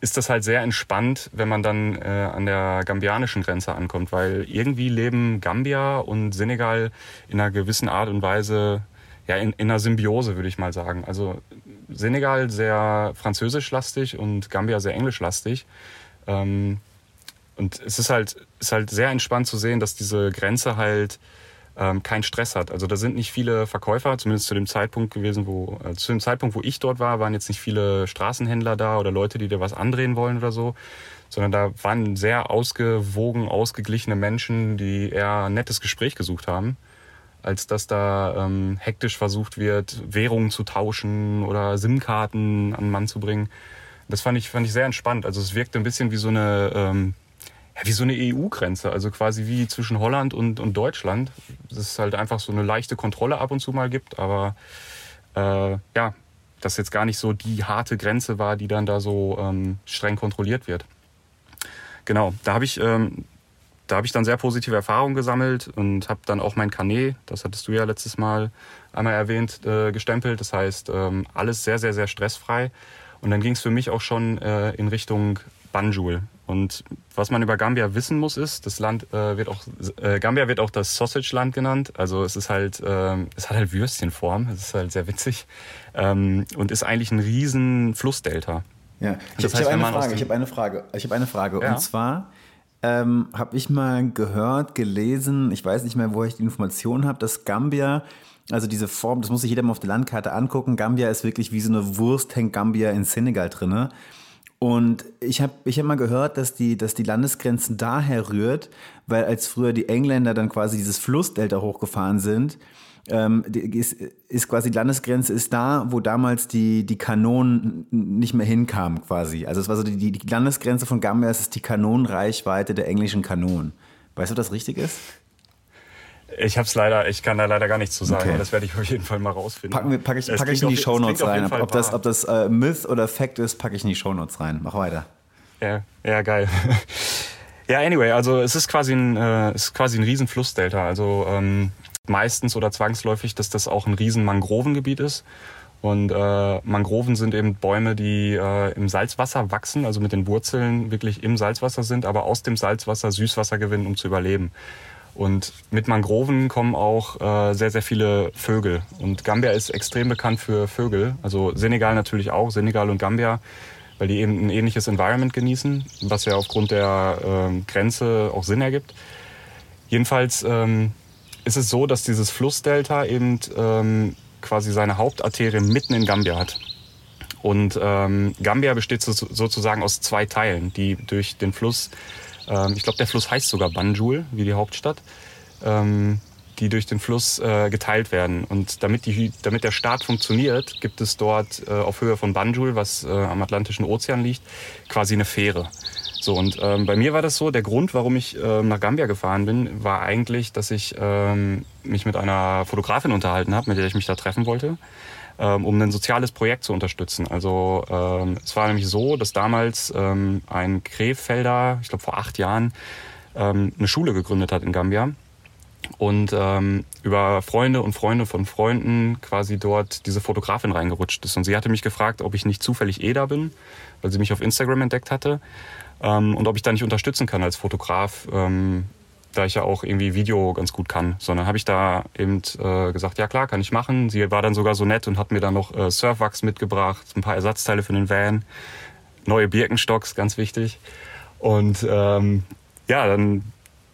ist das halt sehr entspannt, wenn man dann äh, an der gambianischen Grenze ankommt, weil irgendwie leben Gambia und Senegal in einer gewissen Art und Weise ja in, in einer Symbiose, würde ich mal sagen. Also Senegal sehr französischlastig und Gambia sehr englischlastig. Ähm, und es ist halt, ist halt sehr entspannt zu sehen, dass diese Grenze halt ähm, keinen Stress hat. Also da sind nicht viele Verkäufer, zumindest zu dem Zeitpunkt gewesen, wo äh, zu dem Zeitpunkt, wo ich dort war, waren jetzt nicht viele Straßenhändler da oder Leute, die dir was andrehen wollen oder so, sondern da waren sehr ausgewogen, ausgeglichene Menschen, die eher ein nettes Gespräch gesucht haben, als dass da ähm, hektisch versucht wird, Währungen zu tauschen oder SIM-Karten an den Mann zu bringen. Das fand ich, fand ich sehr entspannt. Also es wirkte ein bisschen wie so eine ähm, ja, wie so eine EU-Grenze, also quasi wie zwischen Holland und, und Deutschland. Dass es halt einfach so eine leichte Kontrolle ab und zu mal gibt, aber äh, ja, das jetzt gar nicht so die harte Grenze war, die dann da so ähm, streng kontrolliert wird. Genau, da habe ich, ähm, da habe ich dann sehr positive Erfahrungen gesammelt und habe dann auch mein Kané, das hattest du ja letztes Mal einmal erwähnt, äh, gestempelt. Das heißt, ähm, alles sehr, sehr, sehr stressfrei. Und dann ging es für mich auch schon äh, in Richtung Banjul. Und was man über Gambia wissen muss, ist, das Land äh, wird auch, äh, Gambia wird auch das Sausage-Land genannt. Also es ist halt, äh, es hat halt Würstchenform. Es ist halt sehr witzig ähm, und ist eigentlich ein riesen Flussdelta. Ja, ich, ich habe eine, Frage. Ich habe eine Frage. Ich habe eine Frage. Ja? Und zwar ähm, habe ich mal gehört, gelesen, ich weiß nicht mehr, wo ich die Information habe, dass Gambia also diese Form, das muss sich jeder mal auf der Landkarte angucken. Gambia ist wirklich wie so eine Wurst, hängt Gambia in Senegal drinne. Und ich habe ich hab mal gehört, dass die, dass die Landesgrenzen daher rührt, weil als früher die Engländer dann quasi dieses Flussdelta hochgefahren sind, ähm, ist, ist quasi die Landesgrenze ist da, wo damals die, die Kanonen nicht mehr hinkamen quasi. Also es war so die, die Landesgrenze von Gambia, es ist die Kanonenreichweite der englischen Kanonen. Weißt du, ob das richtig ist? Ich hab's leider, ich kann da leider gar nichts zu sagen, okay. das werde ich auf jeden Fall mal rausfinden. Packen wir, pack ich, pack ich in die Shownotes rein. Ob, ob, das, ob das äh, Myth oder Fact ist, packe ich in die Shownotes rein. Mach weiter. Ja, ja geil. ja, anyway, also es ist quasi ein, äh, ist quasi ein riesen Flussdelta. Also ähm, meistens oder zwangsläufig, dass das auch ein riesen Mangrovengebiet ist. Und äh, Mangroven sind eben Bäume, die äh, im Salzwasser wachsen, also mit den Wurzeln wirklich im Salzwasser sind, aber aus dem Salzwasser Süßwasser gewinnen, um zu überleben. Und mit Mangroven kommen auch äh, sehr, sehr viele Vögel. Und Gambia ist extrem bekannt für Vögel. Also Senegal natürlich auch, Senegal und Gambia, weil die eben ein ähnliches Environment genießen, was ja aufgrund der äh, Grenze auch Sinn ergibt. Jedenfalls ähm, ist es so, dass dieses Flussdelta eben ähm, quasi seine Hauptarterie mitten in Gambia hat. Und ähm, Gambia besteht so, sozusagen aus zwei Teilen, die durch den Fluss ähm, ich glaube, der Fluss heißt sogar Banjul, wie die Hauptstadt, ähm, die durch den Fluss äh, geteilt werden. Und damit, die, damit der Staat funktioniert, gibt es dort äh, auf Höhe von Banjul, was äh, am Atlantischen Ozean liegt, quasi eine Fähre. So, und ähm, bei mir war das so, der Grund, warum ich ähm, nach Gambia gefahren bin, war eigentlich, dass ich ähm, mich mit einer Fotografin unterhalten habe, mit der ich mich da treffen wollte ähm, um ein soziales Projekt zu unterstützen. Also ähm, es war nämlich so, dass damals ähm, ein Krefelder, ich glaube vor acht Jahren, ähm, eine Schule gegründet hat in Gambia und ähm, über Freunde und Freunde von Freunden quasi dort diese Fotografin reingerutscht ist. Und sie hatte mich gefragt, ob ich nicht zufällig eh da bin, weil sie mich auf Instagram entdeckt hatte ähm, und ob ich da nicht unterstützen kann als Fotograf, ähm, da ich ja auch irgendwie Video ganz gut kann. Sondern habe ich da eben äh, gesagt, ja klar, kann ich machen. Sie war dann sogar so nett und hat mir dann noch äh, Surfwachs mitgebracht, ein paar Ersatzteile für den Van, neue Birkenstocks, ganz wichtig. Und ähm, ja, dann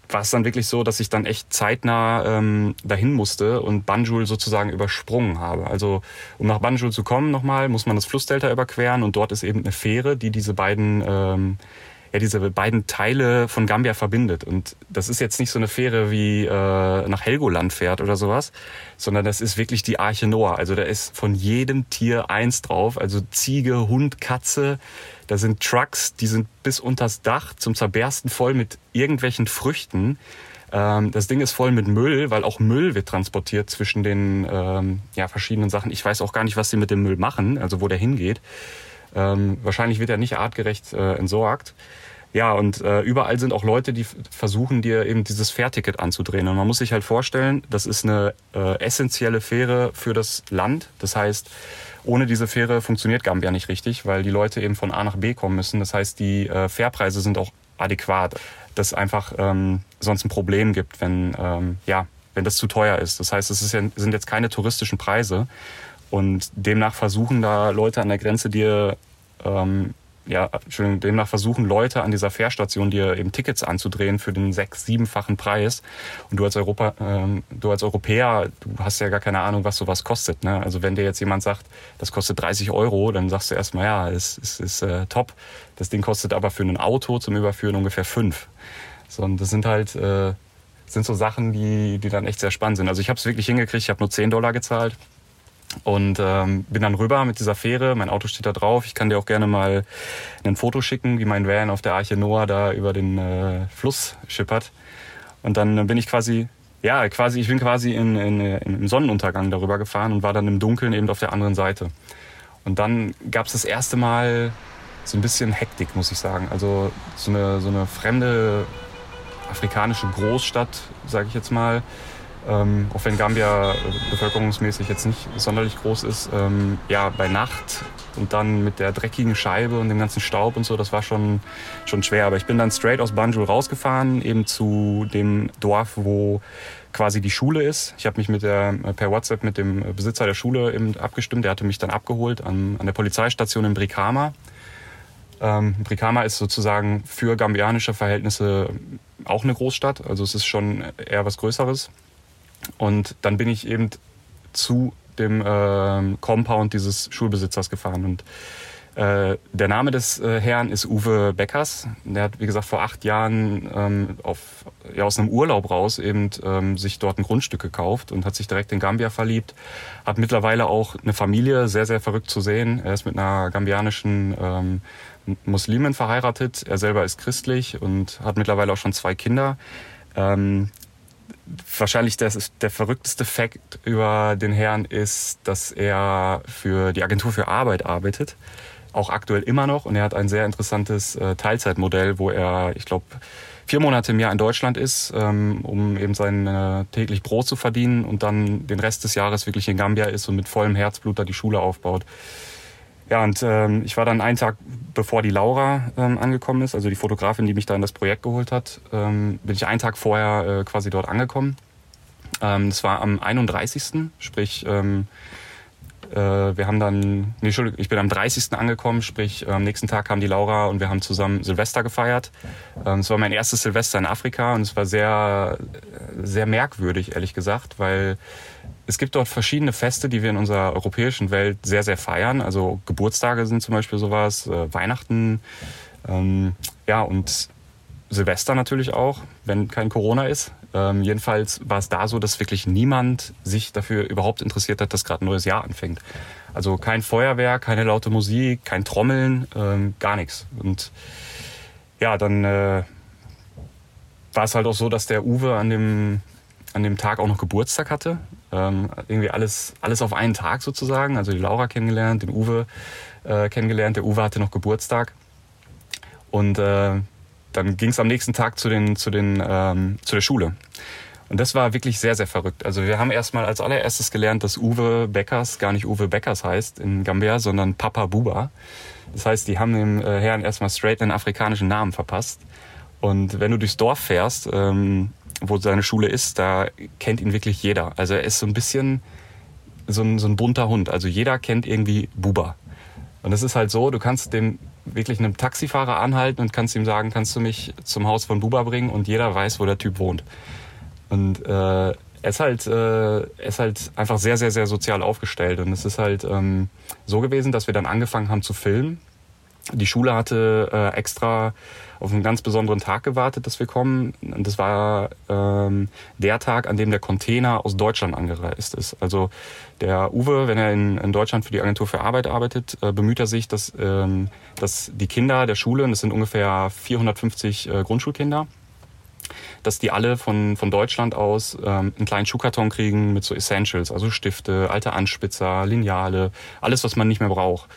war es dann wirklich so, dass ich dann echt zeitnah ähm, dahin musste und Banjul sozusagen übersprungen habe. Also um nach Banjul zu kommen nochmal, muss man das Flussdelta überqueren und dort ist eben eine Fähre, die diese beiden ähm, ja, diese beiden Teile von Gambia verbindet. Und das ist jetzt nicht so eine Fähre wie äh, nach Helgoland fährt oder sowas, sondern das ist wirklich die Arche Noah. Also da ist von jedem Tier eins drauf. Also Ziege, Hund, Katze. Da sind Trucks, die sind bis unters Dach zum Zerbersten voll mit irgendwelchen Früchten. Ähm, das Ding ist voll mit Müll, weil auch Müll wird transportiert zwischen den ähm, ja, verschiedenen Sachen. Ich weiß auch gar nicht, was sie mit dem Müll machen, also wo der hingeht. Ähm, wahrscheinlich wird er nicht artgerecht äh, entsorgt. Ja, und äh, überall sind auch Leute, die versuchen, dir eben dieses Fährticket anzudrehen. Und man muss sich halt vorstellen, das ist eine äh, essentielle Fähre für das Land. Das heißt, ohne diese Fähre funktioniert Gambia nicht richtig, weil die Leute eben von A nach B kommen müssen. Das heißt, die äh, Fährpreise sind auch adäquat. Das einfach ähm, sonst ein Problem gibt, wenn, ähm, ja, wenn das zu teuer ist. Das heißt, es ja, sind jetzt keine touristischen Preise. Und demnach versuchen da Leute an der Grenze dir ähm, ja, Entschuldigung, demnach versuchen Leute an dieser Fährstation dir eben Tickets anzudrehen für den sechs-, siebenfachen Preis. Und du als Europa, ähm, du als Europäer, du hast ja gar keine Ahnung, was sowas kostet. Ne? Also wenn dir jetzt jemand sagt, das kostet 30 Euro, dann sagst du erstmal, ja, es ist, ist äh, top. Das Ding kostet aber für ein Auto zum Überführen ungefähr fünf. So, und das sind halt äh, sind so Sachen, die, die dann echt sehr spannend sind. Also ich habe es wirklich hingekriegt, ich habe nur 10 Dollar gezahlt und ähm, bin dann rüber mit dieser Fähre. Mein Auto steht da drauf. Ich kann dir auch gerne mal ein Foto schicken, wie mein Van auf der Arche Noah da über den äh, Fluss schippert. Und dann bin ich quasi, ja, quasi, ich bin quasi in, in, im Sonnenuntergang darüber gefahren und war dann im Dunkeln eben auf der anderen Seite. Und dann gab es das erste Mal so ein bisschen Hektik, muss ich sagen. Also so eine, so eine fremde afrikanische Großstadt, sage ich jetzt mal ähm, auch wenn Gambia äh, bevölkerungsmäßig jetzt nicht sonderlich groß ist, ähm, ja, bei Nacht und dann mit der dreckigen Scheibe und dem ganzen Staub und so, das war schon, schon schwer. Aber ich bin dann straight aus Banjul rausgefahren, eben zu dem Dorf, wo quasi die Schule ist. Ich habe mich mit der, äh, per WhatsApp mit dem Besitzer der Schule eben abgestimmt. Der hatte mich dann abgeholt an, an der Polizeistation in Brikama. Ähm, Brikama ist sozusagen für gambianische Verhältnisse auch eine Großstadt. Also es ist schon eher was Größeres. Und dann bin ich eben zu dem äh, Compound dieses Schulbesitzers gefahren. Und äh, der Name des äh, Herrn ist Uwe Beckers. Der hat, wie gesagt, vor acht Jahren ähm, auf, ja, aus einem Urlaub raus eben ähm, sich dort ein Grundstück gekauft und hat sich direkt in Gambia verliebt. Hat mittlerweile auch eine Familie, sehr, sehr verrückt zu sehen. Er ist mit einer gambianischen ähm, Muslimin verheiratet. Er selber ist christlich und hat mittlerweile auch schon zwei Kinder. Ähm, wahrscheinlich der, der verrückteste Fakt über den Herrn ist, dass er für die Agentur für Arbeit arbeitet, auch aktuell immer noch. Und er hat ein sehr interessantes äh, Teilzeitmodell, wo er, ich glaube, vier Monate im Jahr in Deutschland ist, ähm, um eben sein äh, täglich Brot zu verdienen und dann den Rest des Jahres wirklich in Gambia ist und mit vollem Herzblut da die Schule aufbaut. Ja, und ähm, ich war dann einen Tag, bevor die Laura ähm, angekommen ist, also die Fotografin, die mich da in das Projekt geholt hat, ähm, bin ich einen Tag vorher äh, quasi dort angekommen. Ähm, das war am 31. Sprich, ähm, äh, wir haben dann, nee, Entschuldigung, ich bin am 30. angekommen, sprich, am nächsten Tag kam die Laura und wir haben zusammen Silvester gefeiert. Ähm, es war mein erstes Silvester in Afrika und es war sehr, sehr merkwürdig, ehrlich gesagt, weil es gibt dort verschiedene Feste, die wir in unserer europäischen Welt sehr, sehr feiern. Also Geburtstage sind zum Beispiel sowas, äh, Weihnachten, ähm, ja, und Silvester natürlich auch, wenn kein Corona ist. Ähm, jedenfalls war es da so, dass wirklich niemand sich dafür überhaupt interessiert hat, dass gerade ein neues Jahr anfängt. Also kein Feuerwerk, keine laute Musik, kein Trommeln, ähm, gar nichts. Und ja, dann äh, war es halt auch so, dass der Uwe an dem an dem Tag auch noch Geburtstag hatte. Ähm, irgendwie alles, alles auf einen Tag sozusagen. Also die Laura kennengelernt, den Uwe äh, kennengelernt. Der Uwe hatte noch Geburtstag. Und äh, dann ging es am nächsten Tag zu, den, zu, den, ähm, zu der Schule. Und das war wirklich sehr, sehr verrückt. Also wir haben erstmal als allererstes gelernt, dass Uwe Beckers gar nicht Uwe Beckers heißt in Gambia, sondern Papa Buba. Das heißt, die haben dem äh, Herrn erstmal straight einen afrikanischen Namen verpasst. Und wenn du durchs Dorf fährst, ähm, wo seine Schule ist, da kennt ihn wirklich jeder. Also er ist so ein bisschen so ein, so ein bunter Hund. Also jeder kennt irgendwie Buba. Und es ist halt so, du kannst dem wirklich einem Taxifahrer anhalten und kannst ihm sagen, kannst du mich zum Haus von Buba bringen und jeder weiß, wo der Typ wohnt. Und äh, er ist halt, äh, er ist halt einfach sehr, sehr, sehr sozial aufgestellt. Und es ist halt ähm, so gewesen, dass wir dann angefangen haben zu filmen. Die Schule hatte äh, extra auf einen ganz besonderen Tag gewartet, dass wir kommen. Und das war ähm, der Tag, an dem der Container aus Deutschland angereist ist. Also der Uwe, wenn er in, in Deutschland für die Agentur für Arbeit arbeitet, äh, bemüht er sich, dass, ähm, dass die Kinder der Schule, und das sind ungefähr 450 äh, Grundschulkinder, dass die alle von, von Deutschland aus ähm, einen kleinen Schuhkarton kriegen mit so Essentials, also Stifte, alte Anspitzer, Lineale, alles, was man nicht mehr braucht.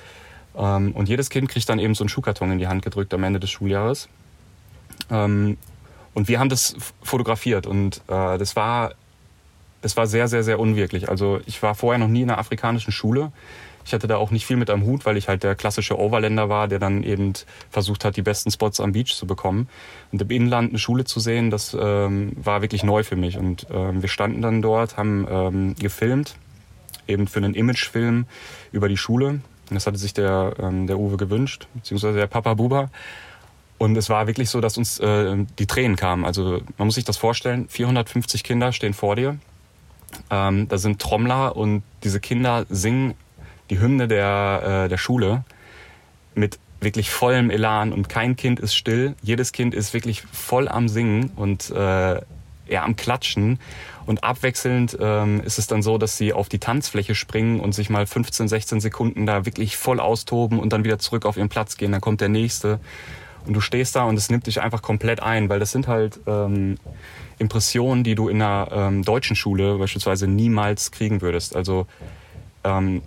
Ähm, und jedes Kind kriegt dann eben so einen Schuhkarton in die Hand gedrückt am Ende des Schuljahres. Ähm, und wir haben das fotografiert und äh, das war das war sehr, sehr, sehr unwirklich. Also ich war vorher noch nie in einer afrikanischen Schule. Ich hatte da auch nicht viel mit am Hut, weil ich halt der klassische Overländer war, der dann eben versucht hat, die besten Spots am Beach zu bekommen. Und im Inland eine Schule zu sehen, das ähm, war wirklich neu für mich. Und wir standen dann dort, haben gefilmt, eben für einen Imagefilm über die Schule. Das hatte sich der, ähm, der Uwe gewünscht, beziehungsweise der Papa Buba. Und es war wirklich so, dass uns äh, die Tränen kamen. Also man muss sich das vorstellen, 450 Kinder stehen vor dir. Ähm, da sind Trommler und diese Kinder singen die Hymne der, äh, der Schule mit wirklich vollem Elan und kein Kind ist still. Jedes Kind ist wirklich voll am Singen und äh, eher am Klatschen. Und abwechselnd ähm, ist es dann so, dass sie auf die Tanzfläche springen und sich mal 15, 16 Sekunden da wirklich voll austoben und dann wieder zurück auf ihren Platz gehen. Dann kommt der nächste. Und du stehst da und es nimmt dich einfach komplett ein, weil das sind halt ähm, Impressionen, die du in einer ähm, deutschen Schule beispielsweise niemals kriegen würdest. Also ähm,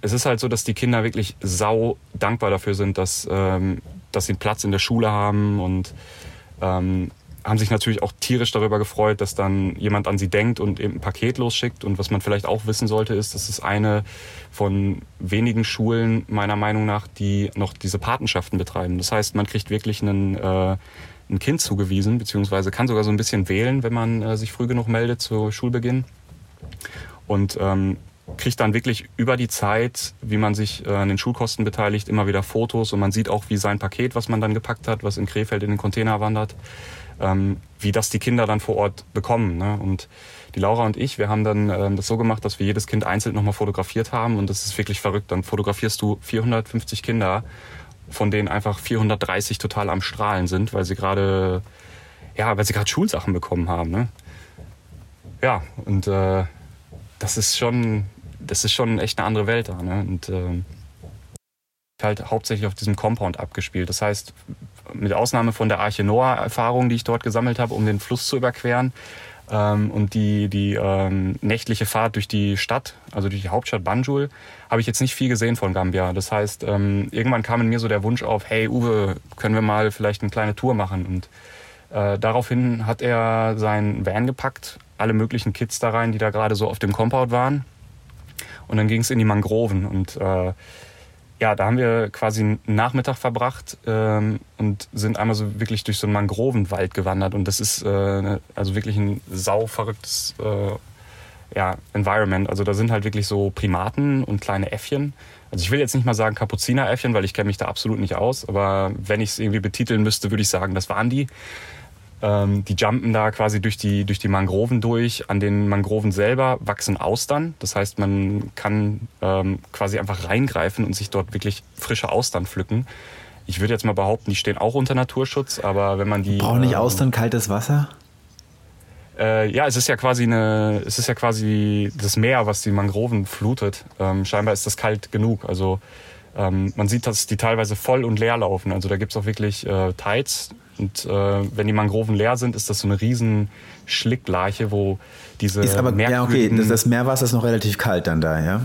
es ist halt so, dass die Kinder wirklich sau dankbar dafür sind, dass, ähm, dass sie einen Platz in der Schule haben und ähm, haben sich natürlich auch tierisch darüber gefreut, dass dann jemand an sie denkt und eben ein Paket losschickt. Und was man vielleicht auch wissen sollte, ist, dass es eine von wenigen Schulen meiner Meinung nach, die noch diese Patenschaften betreiben. Das heißt, man kriegt wirklich einen, äh, ein Kind zugewiesen, beziehungsweise kann sogar so ein bisschen wählen, wenn man äh, sich früh genug meldet zu Schulbeginn. Und ähm, kriegt dann wirklich über die Zeit, wie man sich äh, an den Schulkosten beteiligt, immer wieder Fotos und man sieht auch, wie sein Paket, was man dann gepackt hat, was in Krefeld in den Container wandert, ähm, wie das die Kinder dann vor Ort bekommen. Ne? Und die Laura und ich, wir haben dann ähm, das so gemacht, dass wir jedes Kind einzeln nochmal fotografiert haben und das ist wirklich verrückt. Dann fotografierst du 450 Kinder, von denen einfach 430 total am Strahlen sind, weil sie gerade, ja, weil sie gerade Schulsachen bekommen haben. Ne? Ja, und äh, das ist schon, das ist schon echt eine andere Welt da. Ne? Und äh, halt hauptsächlich auf diesem Compound abgespielt. Das heißt, mit Ausnahme von der Arche Noah-Erfahrung, die ich dort gesammelt habe, um den Fluss zu überqueren, ähm, und die, die ähm, nächtliche Fahrt durch die Stadt, also durch die Hauptstadt Banjul, habe ich jetzt nicht viel gesehen von Gambia. Das heißt, ähm, irgendwann kam in mir so der Wunsch auf, hey Uwe, können wir mal vielleicht eine kleine Tour machen? Und äh, daraufhin hat er seinen Van gepackt, alle möglichen Kids da rein, die da gerade so auf dem Compound waren. Und dann ging es in die Mangroven und äh, ja, da haben wir quasi einen Nachmittag verbracht ähm, und sind einmal so wirklich durch so einen Mangrovenwald gewandert. Und das ist äh, also wirklich ein sauverrücktes äh, ja, Environment. Also da sind halt wirklich so Primaten und kleine Äffchen. Also ich will jetzt nicht mal sagen Kapuzineräffchen, weil ich kenne mich da absolut nicht aus. Aber wenn ich es irgendwie betiteln müsste, würde ich sagen, das waren die. Ähm, die jumpen da quasi durch die, durch die Mangroven durch. An den Mangroven selber wachsen Austern. Das heißt, man kann ähm, quasi einfach reingreifen und sich dort wirklich frische Austern pflücken. Ich würde jetzt mal behaupten, die stehen auch unter Naturschutz, aber wenn man die. Brauchen nicht ähm, Austern kaltes Wasser? Äh, ja, es ist ja quasi eine, es ist ja quasi das Meer, was die Mangroven flutet. Ähm, scheinbar ist das kalt genug. Also ähm, man sieht, dass die teilweise voll und leer laufen. Also da gibt's auch wirklich äh, Tides, und äh, wenn die Mangroven leer sind, ist das so eine riesen Schlicklarche, wo diese Ist aber, ja, okay, das, das Meerwasser ist noch relativ kalt dann da, ja?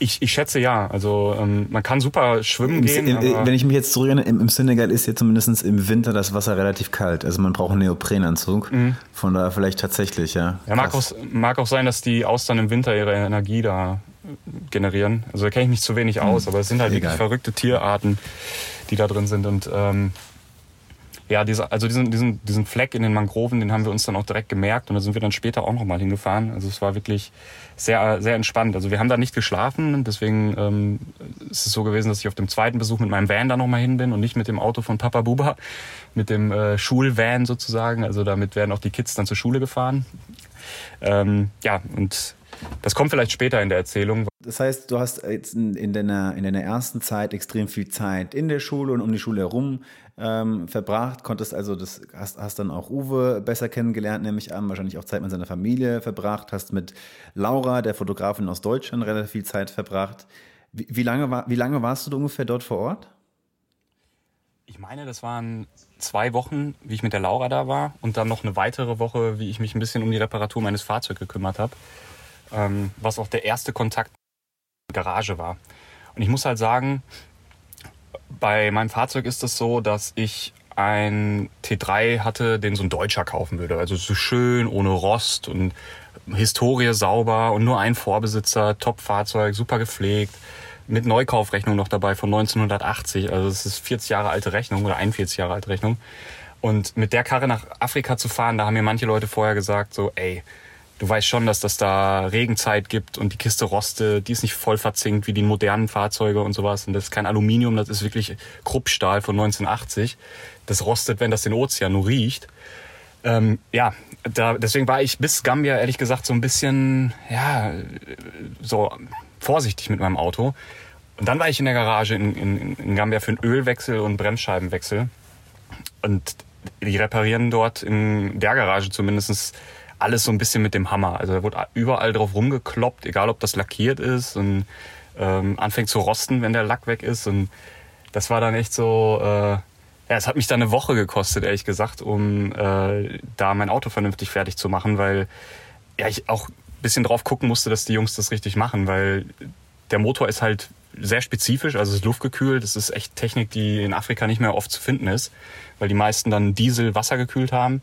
Ich, ich schätze ja. Also ähm, man kann super schwimmen Im, gehen. Im, wenn ich mich jetzt zurückerinnere, im, im Senegal ist ja zumindest im Winter das Wasser relativ kalt. Also man braucht einen Neoprenanzug. Mhm. Von daher vielleicht tatsächlich, ja. Ja, mag auch, mag auch sein, dass die Austern im Winter ihre Energie da generieren. Also da kenne ich mich zu wenig aus, mhm. aber es sind halt Egal. wirklich verrückte Tierarten, die da drin sind. Und ähm, ja, diese, also diesen, diesen, diesen Fleck in den Mangroven, den haben wir uns dann auch direkt gemerkt und da sind wir dann später auch nochmal hingefahren. Also es war wirklich sehr, sehr entspannt. Also wir haben da nicht geschlafen, deswegen ähm, ist es so gewesen, dass ich auf dem zweiten Besuch mit meinem Van da nochmal hin bin und nicht mit dem Auto von Papa Buba, mit dem äh, Schulvan sozusagen. Also damit werden auch die Kids dann zur Schule gefahren. Ähm, ja, und das kommt vielleicht später in der Erzählung. Das heißt, du hast jetzt in deiner, in deiner ersten Zeit extrem viel Zeit in der Schule und um die Schule herum ähm, verbracht, konntest also das, hast, hast dann auch Uwe besser kennengelernt, nehme ich an, wahrscheinlich auch Zeit mit seiner Familie verbracht, hast mit Laura, der Fotografin aus Deutschland, relativ viel Zeit verbracht. Wie, wie lange, war, wie lange warst du ungefähr dort vor Ort? Ich meine, das waren zwei Wochen, wie ich mit der Laura da war und dann noch eine weitere Woche, wie ich mich ein bisschen um die Reparatur meines Fahrzeugs gekümmert habe, ähm, was auch der erste Kontakt mit der Garage war. Und ich muss halt sagen, bei meinem Fahrzeug ist es so, dass ich ein T3 hatte, den so ein Deutscher kaufen würde. Also so schön, ohne Rost und Historie sauber und nur ein Vorbesitzer, Top-Fahrzeug, super gepflegt, mit Neukaufrechnung noch dabei von 1980. Also es ist 40 Jahre alte Rechnung oder 41 Jahre alte Rechnung. Und mit der Karre nach Afrika zu fahren, da haben mir manche Leute vorher gesagt, so, ey, du weißt schon, dass das da Regenzeit gibt und die Kiste rostet, die ist nicht voll verzinkt wie die modernen Fahrzeuge und sowas. Und das ist kein Aluminium, das ist wirklich Kruppstahl von 1980. Das rostet, wenn das den Ozean nur riecht. Ähm, ja, da, deswegen war ich bis Gambia ehrlich gesagt so ein bisschen, ja, so vorsichtig mit meinem Auto. Und dann war ich in der Garage in, in, in Gambia für einen Ölwechsel und Bremsscheibenwechsel. Und die reparieren dort in der Garage zumindestens alles so ein bisschen mit dem Hammer. Also da wurde überall drauf rumgekloppt, egal ob das lackiert ist und ähm, anfängt zu rosten, wenn der Lack weg ist. Und das war dann echt so, äh, ja, es hat mich dann eine Woche gekostet, ehrlich gesagt, um äh, da mein Auto vernünftig fertig zu machen, weil ja ich auch ein bisschen drauf gucken musste, dass die Jungs das richtig machen, weil der Motor ist halt sehr spezifisch, also es ist luftgekühlt, das ist echt Technik, die in Afrika nicht mehr oft zu finden ist, weil die meisten dann Diesel wassergekühlt haben.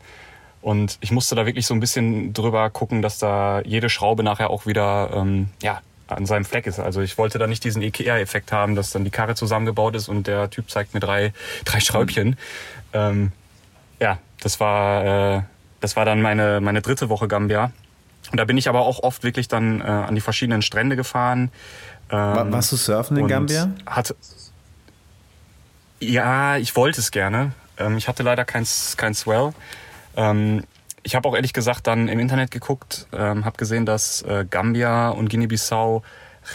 Und ich musste da wirklich so ein bisschen drüber gucken, dass da jede Schraube nachher auch wieder ähm, ja, an seinem Fleck ist. Also ich wollte da nicht diesen IKEA-Effekt haben, dass dann die Karre zusammengebaut ist und der Typ zeigt mir drei, drei Schräubchen. Mhm. Ähm, ja, das war, äh, das war dann meine, meine dritte Woche Gambia. Und da bin ich aber auch oft wirklich dann äh, an die verschiedenen Strände gefahren. Ähm, Warst du surfen in Gambia? Hatte, ja, ich wollte es gerne. Ähm, ich hatte leider kein, kein Swell. Ähm, ich habe auch ehrlich gesagt dann im Internet geguckt, ähm, habe gesehen, dass äh, Gambia und Guinea-Bissau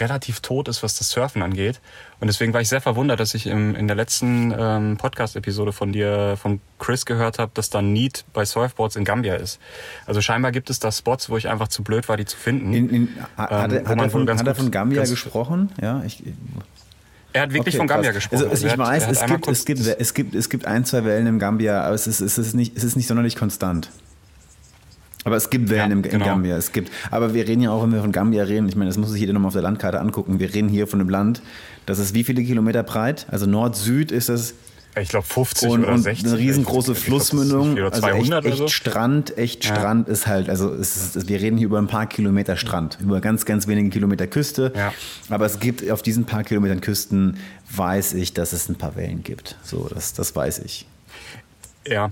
relativ tot ist, was das Surfen angeht. Und deswegen war ich sehr verwundert, dass ich im, in der letzten ähm, Podcast-Episode von dir, von Chris gehört habe, dass da Need bei Surfboards in Gambia ist. Also scheinbar gibt es da Spots, wo ich einfach zu blöd war, die zu finden. In, in, hat, ähm, hat, er von, hat er von Gambia gesprochen? Ja, ich, er hat wirklich okay, von Gambia krass. gesprochen. Also, ich weiß, es gibt, es, gibt, es, gibt, es gibt ein, zwei Wellen im Gambia, aber es ist, es ist, nicht, es ist nicht sonderlich konstant. Aber es gibt Wellen ja, im, genau. Gambia. Es gibt, aber wir reden ja auch, wenn wir von Gambia reden, ich meine, das muss sich jeder nochmal auf der Landkarte angucken. Wir reden hier von einem Land, das ist wie viele Kilometer breit? Also Nord-Süd ist es ich glaube 50 und, oder und 60. Eine riesengroße ich Flussmündung. Glaub, also echt, echt so. Strand, echt ja. Strand ist halt, also ist, wir reden hier über ein paar Kilometer Strand, über ganz, ganz wenige Kilometer Küste. Ja. Aber es gibt auf diesen paar Kilometern Küsten, weiß ich, dass es ein paar Wellen gibt. So, das, das weiß ich. Ja,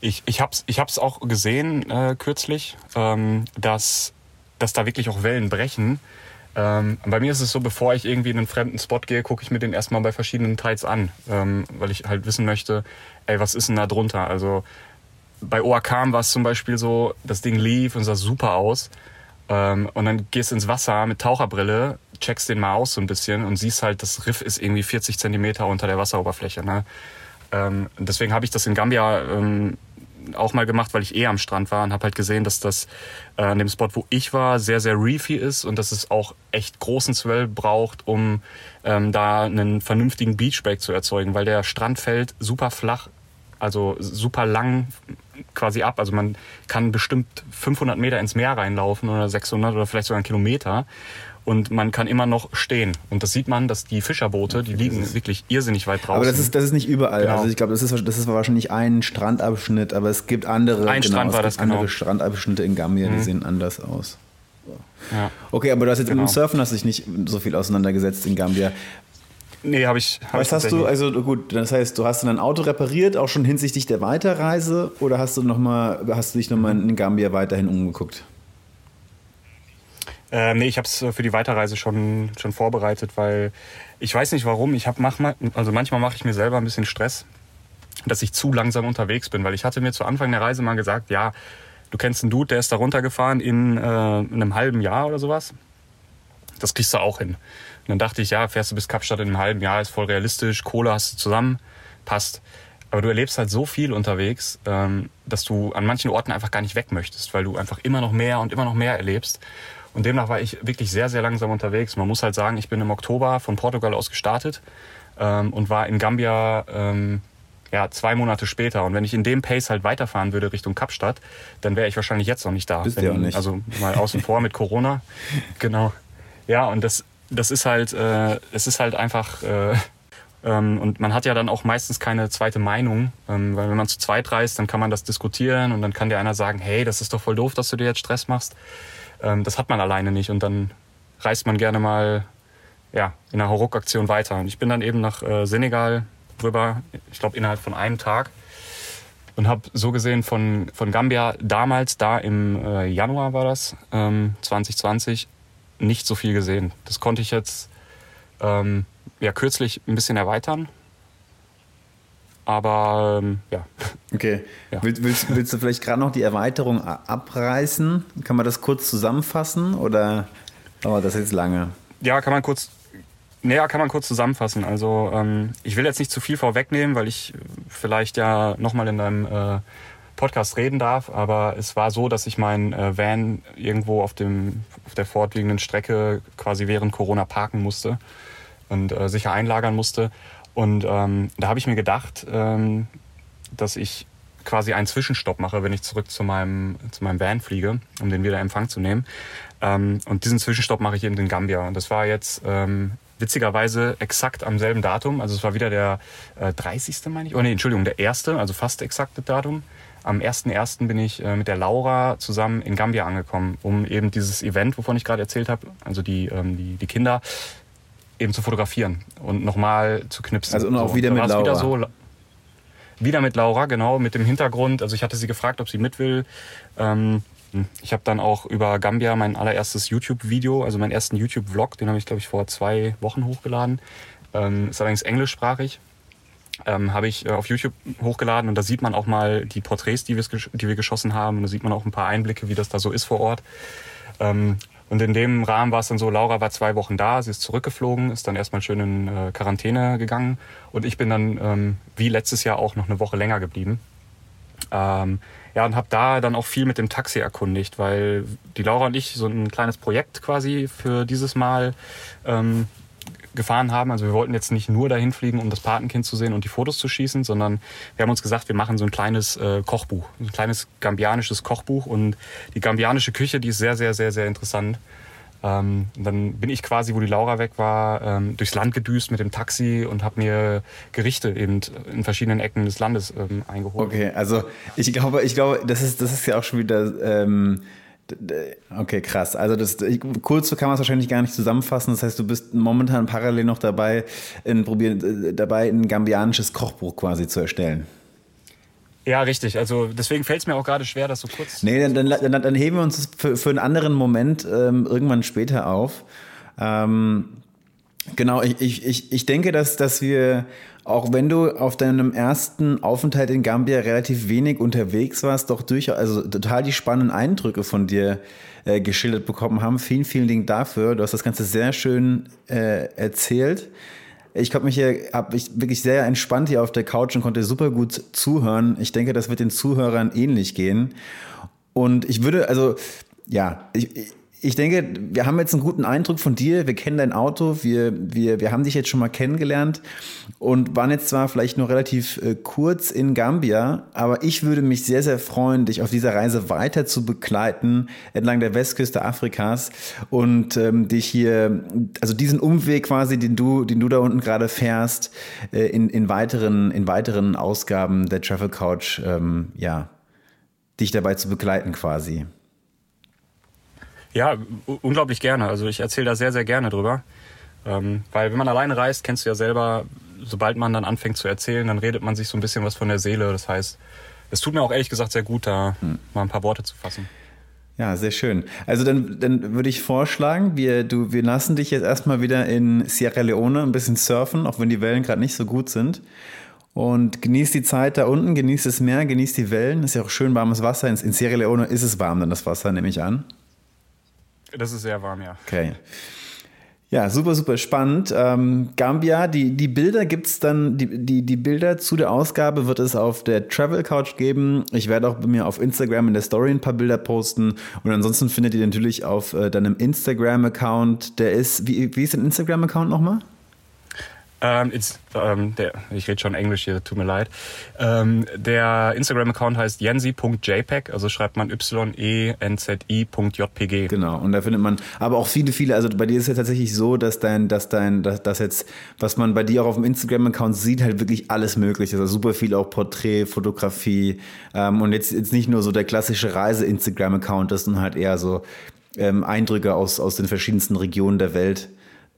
ich, ich habe es ich hab's auch gesehen äh, kürzlich, ähm, dass, dass da wirklich auch Wellen brechen. Ähm, bei mir ist es so, bevor ich irgendwie in einen fremden Spot gehe, gucke ich mir den erstmal bei verschiedenen Tides an, ähm, weil ich halt wissen möchte, ey, was ist denn da drunter? Also bei Oakam war es zum Beispiel so, das Ding lief und sah super aus. Ähm, und dann gehst du ins Wasser mit Taucherbrille, checkst den mal aus so ein bisschen und siehst halt, das Riff ist irgendwie 40 Zentimeter unter der Wasseroberfläche. Ne? Ähm, deswegen habe ich das in Gambia ähm, auch mal gemacht, weil ich eh am Strand war und habe halt gesehen, dass das äh, an dem Spot, wo ich war, sehr, sehr reefy ist und dass es auch echt großen Swell braucht, um ähm, da einen vernünftigen Beachbreak zu erzeugen, weil der Strand fällt super flach, also super lang quasi ab. Also man kann bestimmt 500 Meter ins Meer reinlaufen oder 600 oder vielleicht sogar einen Kilometer und man kann immer noch stehen. Und das sieht man, dass die Fischerboote, die liegen wirklich irrsinnig weit draußen. Aber das ist, das ist nicht überall. Genau. Also ich glaube, das ist, das ist wahrscheinlich ein Strandabschnitt, aber es gibt andere, ein genau, Strand war das andere genau. Strandabschnitte in Gambia, mhm. die sehen anders aus. Ja. Okay, aber du hast jetzt genau. mit dem Surfen hast dich nicht so viel auseinandergesetzt in Gambia. Nee, habe ich. Hab Was ich hast du, also gut, das heißt, du hast dann ein Auto repariert, auch schon hinsichtlich der Weiterreise, oder hast du noch mal, hast du dich nochmal in Gambia weiterhin umgeguckt? Äh, nee, ich habe es für die Weiterreise schon, schon vorbereitet, weil ich weiß nicht warum. Ich habe manchmal, also manchmal mache ich mir selber ein bisschen Stress, dass ich zu langsam unterwegs bin, weil ich hatte mir zu Anfang der Reise mal gesagt, ja, du kennst einen Dude, der ist da runtergefahren in, äh, in einem halben Jahr oder sowas. Das kriegst du auch hin. Und dann dachte ich, ja, fährst du bis Kapstadt in einem halben Jahr, ist voll realistisch, Kohle hast du zusammen, passt. Aber du erlebst halt so viel unterwegs, ähm, dass du an manchen Orten einfach gar nicht weg möchtest, weil du einfach immer noch mehr und immer noch mehr erlebst. Und demnach war ich wirklich sehr, sehr langsam unterwegs. Man muss halt sagen, ich bin im Oktober von Portugal aus gestartet ähm, und war in Gambia ähm, ja, zwei Monate später. Und wenn ich in dem Pace halt weiterfahren würde Richtung Kapstadt, dann wäre ich wahrscheinlich jetzt noch nicht da. Bist wenn, du auch nicht. Also mal außen vor mit Corona. Genau. Ja, und das, das ist halt, äh, es ist halt einfach. Äh, ähm, und man hat ja dann auch meistens keine zweite Meinung, ähm, weil wenn man zu zweit reist, dann kann man das diskutieren und dann kann dir einer sagen, hey, das ist doch voll doof, dass du dir jetzt Stress machst. Ähm, das hat man alleine nicht und dann reist man gerne mal ja, in einer Hauruck-Aktion weiter. Und ich bin dann eben nach äh, Senegal rüber, ich glaube innerhalb von einem Tag und habe so gesehen von, von Gambia damals, da im äh, Januar war das, ähm, 2020, nicht so viel gesehen. Das konnte ich jetzt ähm, ja, kürzlich ein bisschen erweitern. Aber ähm, ja. Okay. Ja. Willst, willst, willst du vielleicht gerade noch die Erweiterung abreißen? Kann man das kurz zusammenfassen oder dauert das jetzt lange? Ja, kann man kurz. Naja, kann man kurz zusammenfassen. Also ähm, ich will jetzt nicht zu viel vorwegnehmen, weil ich vielleicht ja nochmal in deinem äh, Podcast reden darf, aber es war so, dass ich meinen äh, Van irgendwo auf, dem, auf der fortliegenden Strecke quasi während Corona parken musste und äh, sicher einlagern musste. Und ähm, da habe ich mir gedacht, ähm, dass ich quasi einen Zwischenstopp mache, wenn ich zurück zu meinem, zu meinem Van fliege, um den wieder in Empfang zu nehmen. Ähm, und diesen Zwischenstopp mache ich eben in Gambia. Und das war jetzt ähm, witzigerweise exakt am selben Datum. Also es war wieder der äh, 30. meine ich. Oh nee, Entschuldigung, der erste, also fast exakte Datum. Am 1.1. bin ich äh, mit der Laura zusammen in Gambia angekommen, um eben dieses Event, wovon ich gerade erzählt habe, also die, ähm, die, die Kinder, eben zu fotografieren und nochmal zu knipsen. Also und auch So, wieder mit war's Wieder, Laura. so, wieder mit Laura, genau, mit dem Hintergrund. Also ich hatte sie gefragt, ob sie mit will. Ähm, ich habe dann auch über Gambia mein allererstes YouTube-Video, also meinen ersten YouTube-Vlog, den habe ich, glaube ich, vor zwei Wochen hochgeladen. Ähm, ist allerdings englischsprachig. Ähm, habe ich äh, auf YouTube hochgeladen und da sieht man auch mal die Porträts, die, die wir geschossen haben. Und da sieht man auch ein paar Einblicke, wie das da so ist vor Ort. Ähm, und in dem Rahmen war es dann so, Laura war zwei Wochen da, sie ist zurückgeflogen, ist dann erstmal schön in äh, Quarantäne gegangen und ich bin dann ähm, wie letztes Jahr auch noch eine Woche länger geblieben. Ähm, ja, und habe da dann auch viel mit dem Taxi erkundigt, weil die Laura und ich so ein kleines Projekt quasi für dieses Mal ähm, gefahren haben. Also wir wollten jetzt nicht nur dahin fliegen, um das Patenkind zu sehen und die Fotos zu schießen, sondern wir haben uns gesagt, wir machen so ein kleines äh, Kochbuch, ein kleines gambianisches Kochbuch und die gambianische Küche, die ist sehr, sehr, sehr, sehr interessant. Ähm, dann bin ich quasi, wo die Laura weg war, ähm, durchs Land gedüst mit dem Taxi und habe mir Gerichte eben in verschiedenen Ecken des Landes ähm, eingeholt. Okay, also ich glaube, ich glaube, das ist, das ist ja auch schon wieder. Okay, krass. Also das ich, kurz so kann man es wahrscheinlich gar nicht zusammenfassen. Das heißt, du bist momentan parallel noch dabei, in, probieren, äh, dabei ein gambianisches Kochbuch quasi zu erstellen. Ja, richtig. Also deswegen fällt es mir auch gerade schwer, das so kurz. Nee, dann, dann, dann, dann heben wir uns das für, für einen anderen Moment ähm, irgendwann später auf. Ähm, genau, ich, ich, ich, ich denke, dass, dass wir, auch wenn du auf deinem ersten Aufenthalt in Gambia relativ wenig unterwegs warst, doch durchaus, also total die spannenden Eindrücke von dir äh, geschildert bekommen haben. Vielen, vielen Dank dafür. Du hast das Ganze sehr schön äh, erzählt. Ich konnte mich hier, habe ich wirklich sehr entspannt hier auf der Couch und konnte super gut zuhören. Ich denke, das wird den Zuhörern ähnlich gehen. Und ich würde, also, ja, ich, ich denke, wir haben jetzt einen guten Eindruck von dir. Wir kennen dein Auto. Wir, wir, wir haben dich jetzt schon mal kennengelernt und waren jetzt zwar vielleicht nur relativ äh, kurz in Gambia, aber ich würde mich sehr, sehr freuen, dich auf dieser Reise weiter zu begleiten entlang der Westküste Afrikas und ähm, dich hier, also diesen Umweg quasi, den du, den du da unten gerade fährst, äh, in, in weiteren, in weiteren Ausgaben der Travel Couch, ähm, ja, dich dabei zu begleiten quasi. Ja, unglaublich gerne. Also ich erzähle da sehr, sehr gerne drüber. Ähm, weil wenn man alleine reist, kennst du ja selber, sobald man dann anfängt zu erzählen, dann redet man sich so ein bisschen was von der Seele. Das heißt, es tut mir auch ehrlich gesagt sehr gut, da hm. mal ein paar Worte zu fassen. Ja, sehr schön. Also dann, dann würde ich vorschlagen, wir, du, wir lassen dich jetzt erstmal wieder in Sierra Leone ein bisschen surfen, auch wenn die Wellen gerade nicht so gut sind. Und genieß die Zeit da unten, genieß das Meer, genieß die Wellen. Ist ja auch schön warmes Wasser. In, in Sierra Leone ist es warm, dann das Wasser, nehme ich an. Das ist sehr warm, ja. Okay. Ja, super, super spannend. Ähm, Gambia, die, die Bilder gibt's dann, die, die, die Bilder zu der Ausgabe wird es auf der Travel Couch geben. Ich werde auch bei mir auf Instagram in der Story ein paar Bilder posten. Und ansonsten findet ihr natürlich auf äh, deinem Instagram-Account, der ist, wie, wie ist dein Instagram-Account nochmal? Ähm, ähm, der, ich rede schon Englisch hier, tut mir leid. Ähm, der Instagram-Account heißt yensi.jpg, also schreibt man y-e-n-z-i.jpg. Genau, und da findet man aber auch viele, viele, also bei dir ist es ja tatsächlich so, dass dein, dass dein, dass, dass jetzt, was man bei dir auch auf dem Instagram-Account sieht, halt wirklich alles möglich ist. Also super viel auch Porträt, Fotografie ähm, und jetzt, jetzt nicht nur so der klassische Reise-Instagram-Account, das sind halt eher so ähm, Eindrücke aus, aus den verschiedensten Regionen der Welt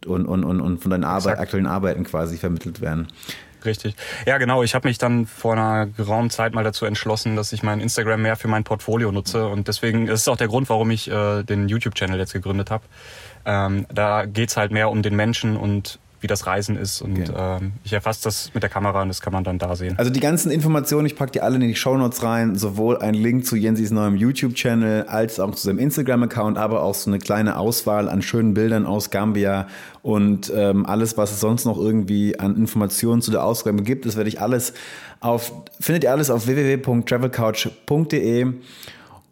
und, und, und, und von deinen Arbeit, aktuellen Arbeiten quasi vermittelt werden. Richtig. Ja, genau. Ich habe mich dann vor einer geraumen Zeit mal dazu entschlossen, dass ich mein Instagram mehr für mein Portfolio nutze. Und deswegen ist es auch der Grund, warum ich äh, den YouTube-Channel jetzt gegründet habe. Ähm, da geht's halt mehr um den Menschen und wie das Reisen ist. Und okay. ähm, ich erfasse das mit der Kamera und das kann man dann da sehen. Also die ganzen Informationen, ich packe die alle in die Shownotes rein, sowohl ein Link zu Jensis neuem YouTube-Channel als auch zu seinem Instagram-Account, aber auch so eine kleine Auswahl an schönen Bildern aus Gambia und ähm, alles, was es sonst noch irgendwie an Informationen zu der Ausgabe gibt, das werde ich alles auf, findet ihr alles auf www.travelcouch.de.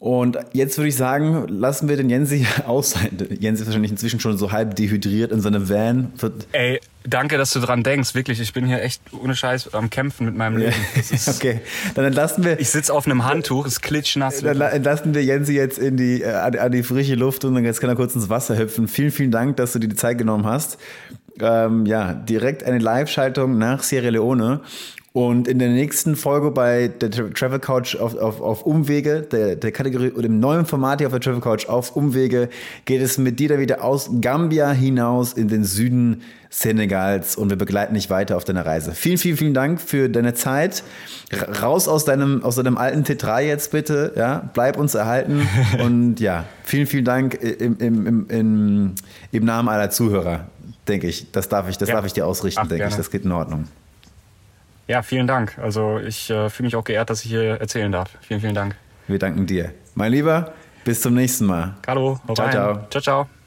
Und jetzt würde ich sagen, lassen wir den Jensi aus sein. Jensi ist wahrscheinlich inzwischen schon so halb dehydriert in seinem Van. Ey, danke, dass du dran denkst. Wirklich, ich bin hier echt ohne Scheiß am Kämpfen mit meinem Leben. okay, dann entlassen wir. Ich sitze auf einem Handtuch, ist klitschnass. Dann entlassen wir Jensi jetzt in die, äh, an, die frische Luft und dann jetzt kann er kurz ins Wasser hüpfen. Vielen, vielen Dank, dass du dir die Zeit genommen hast. Ähm, ja, direkt eine Live-Schaltung nach Sierra Leone. Und in der nächsten Folge bei der Travel Couch auf, auf, auf Umwege, der, der Kategorie oder dem neuen Format hier auf der Travel Couch auf Umwege, geht es mit dir da wieder aus Gambia hinaus in den Süden Senegals und wir begleiten dich weiter auf deiner Reise. Vielen, vielen, vielen Dank für deine Zeit. Raus aus deinem, aus deinem alten T3 jetzt bitte, ja, bleib uns erhalten und ja, vielen, vielen Dank im, im, im, im, im Namen aller Zuhörer, denke ich. Das darf ich, das ja. darf ich dir ausrichten, Ach, denke gerne. ich. Das geht in Ordnung. Ja, vielen Dank. Also ich äh, fühle mich auch geehrt, dass ich hier erzählen darf. Vielen, vielen Dank. Wir danken dir. Mein Lieber, bis zum nächsten Mal. Hallo, ciao, ciao. Ciao, ciao.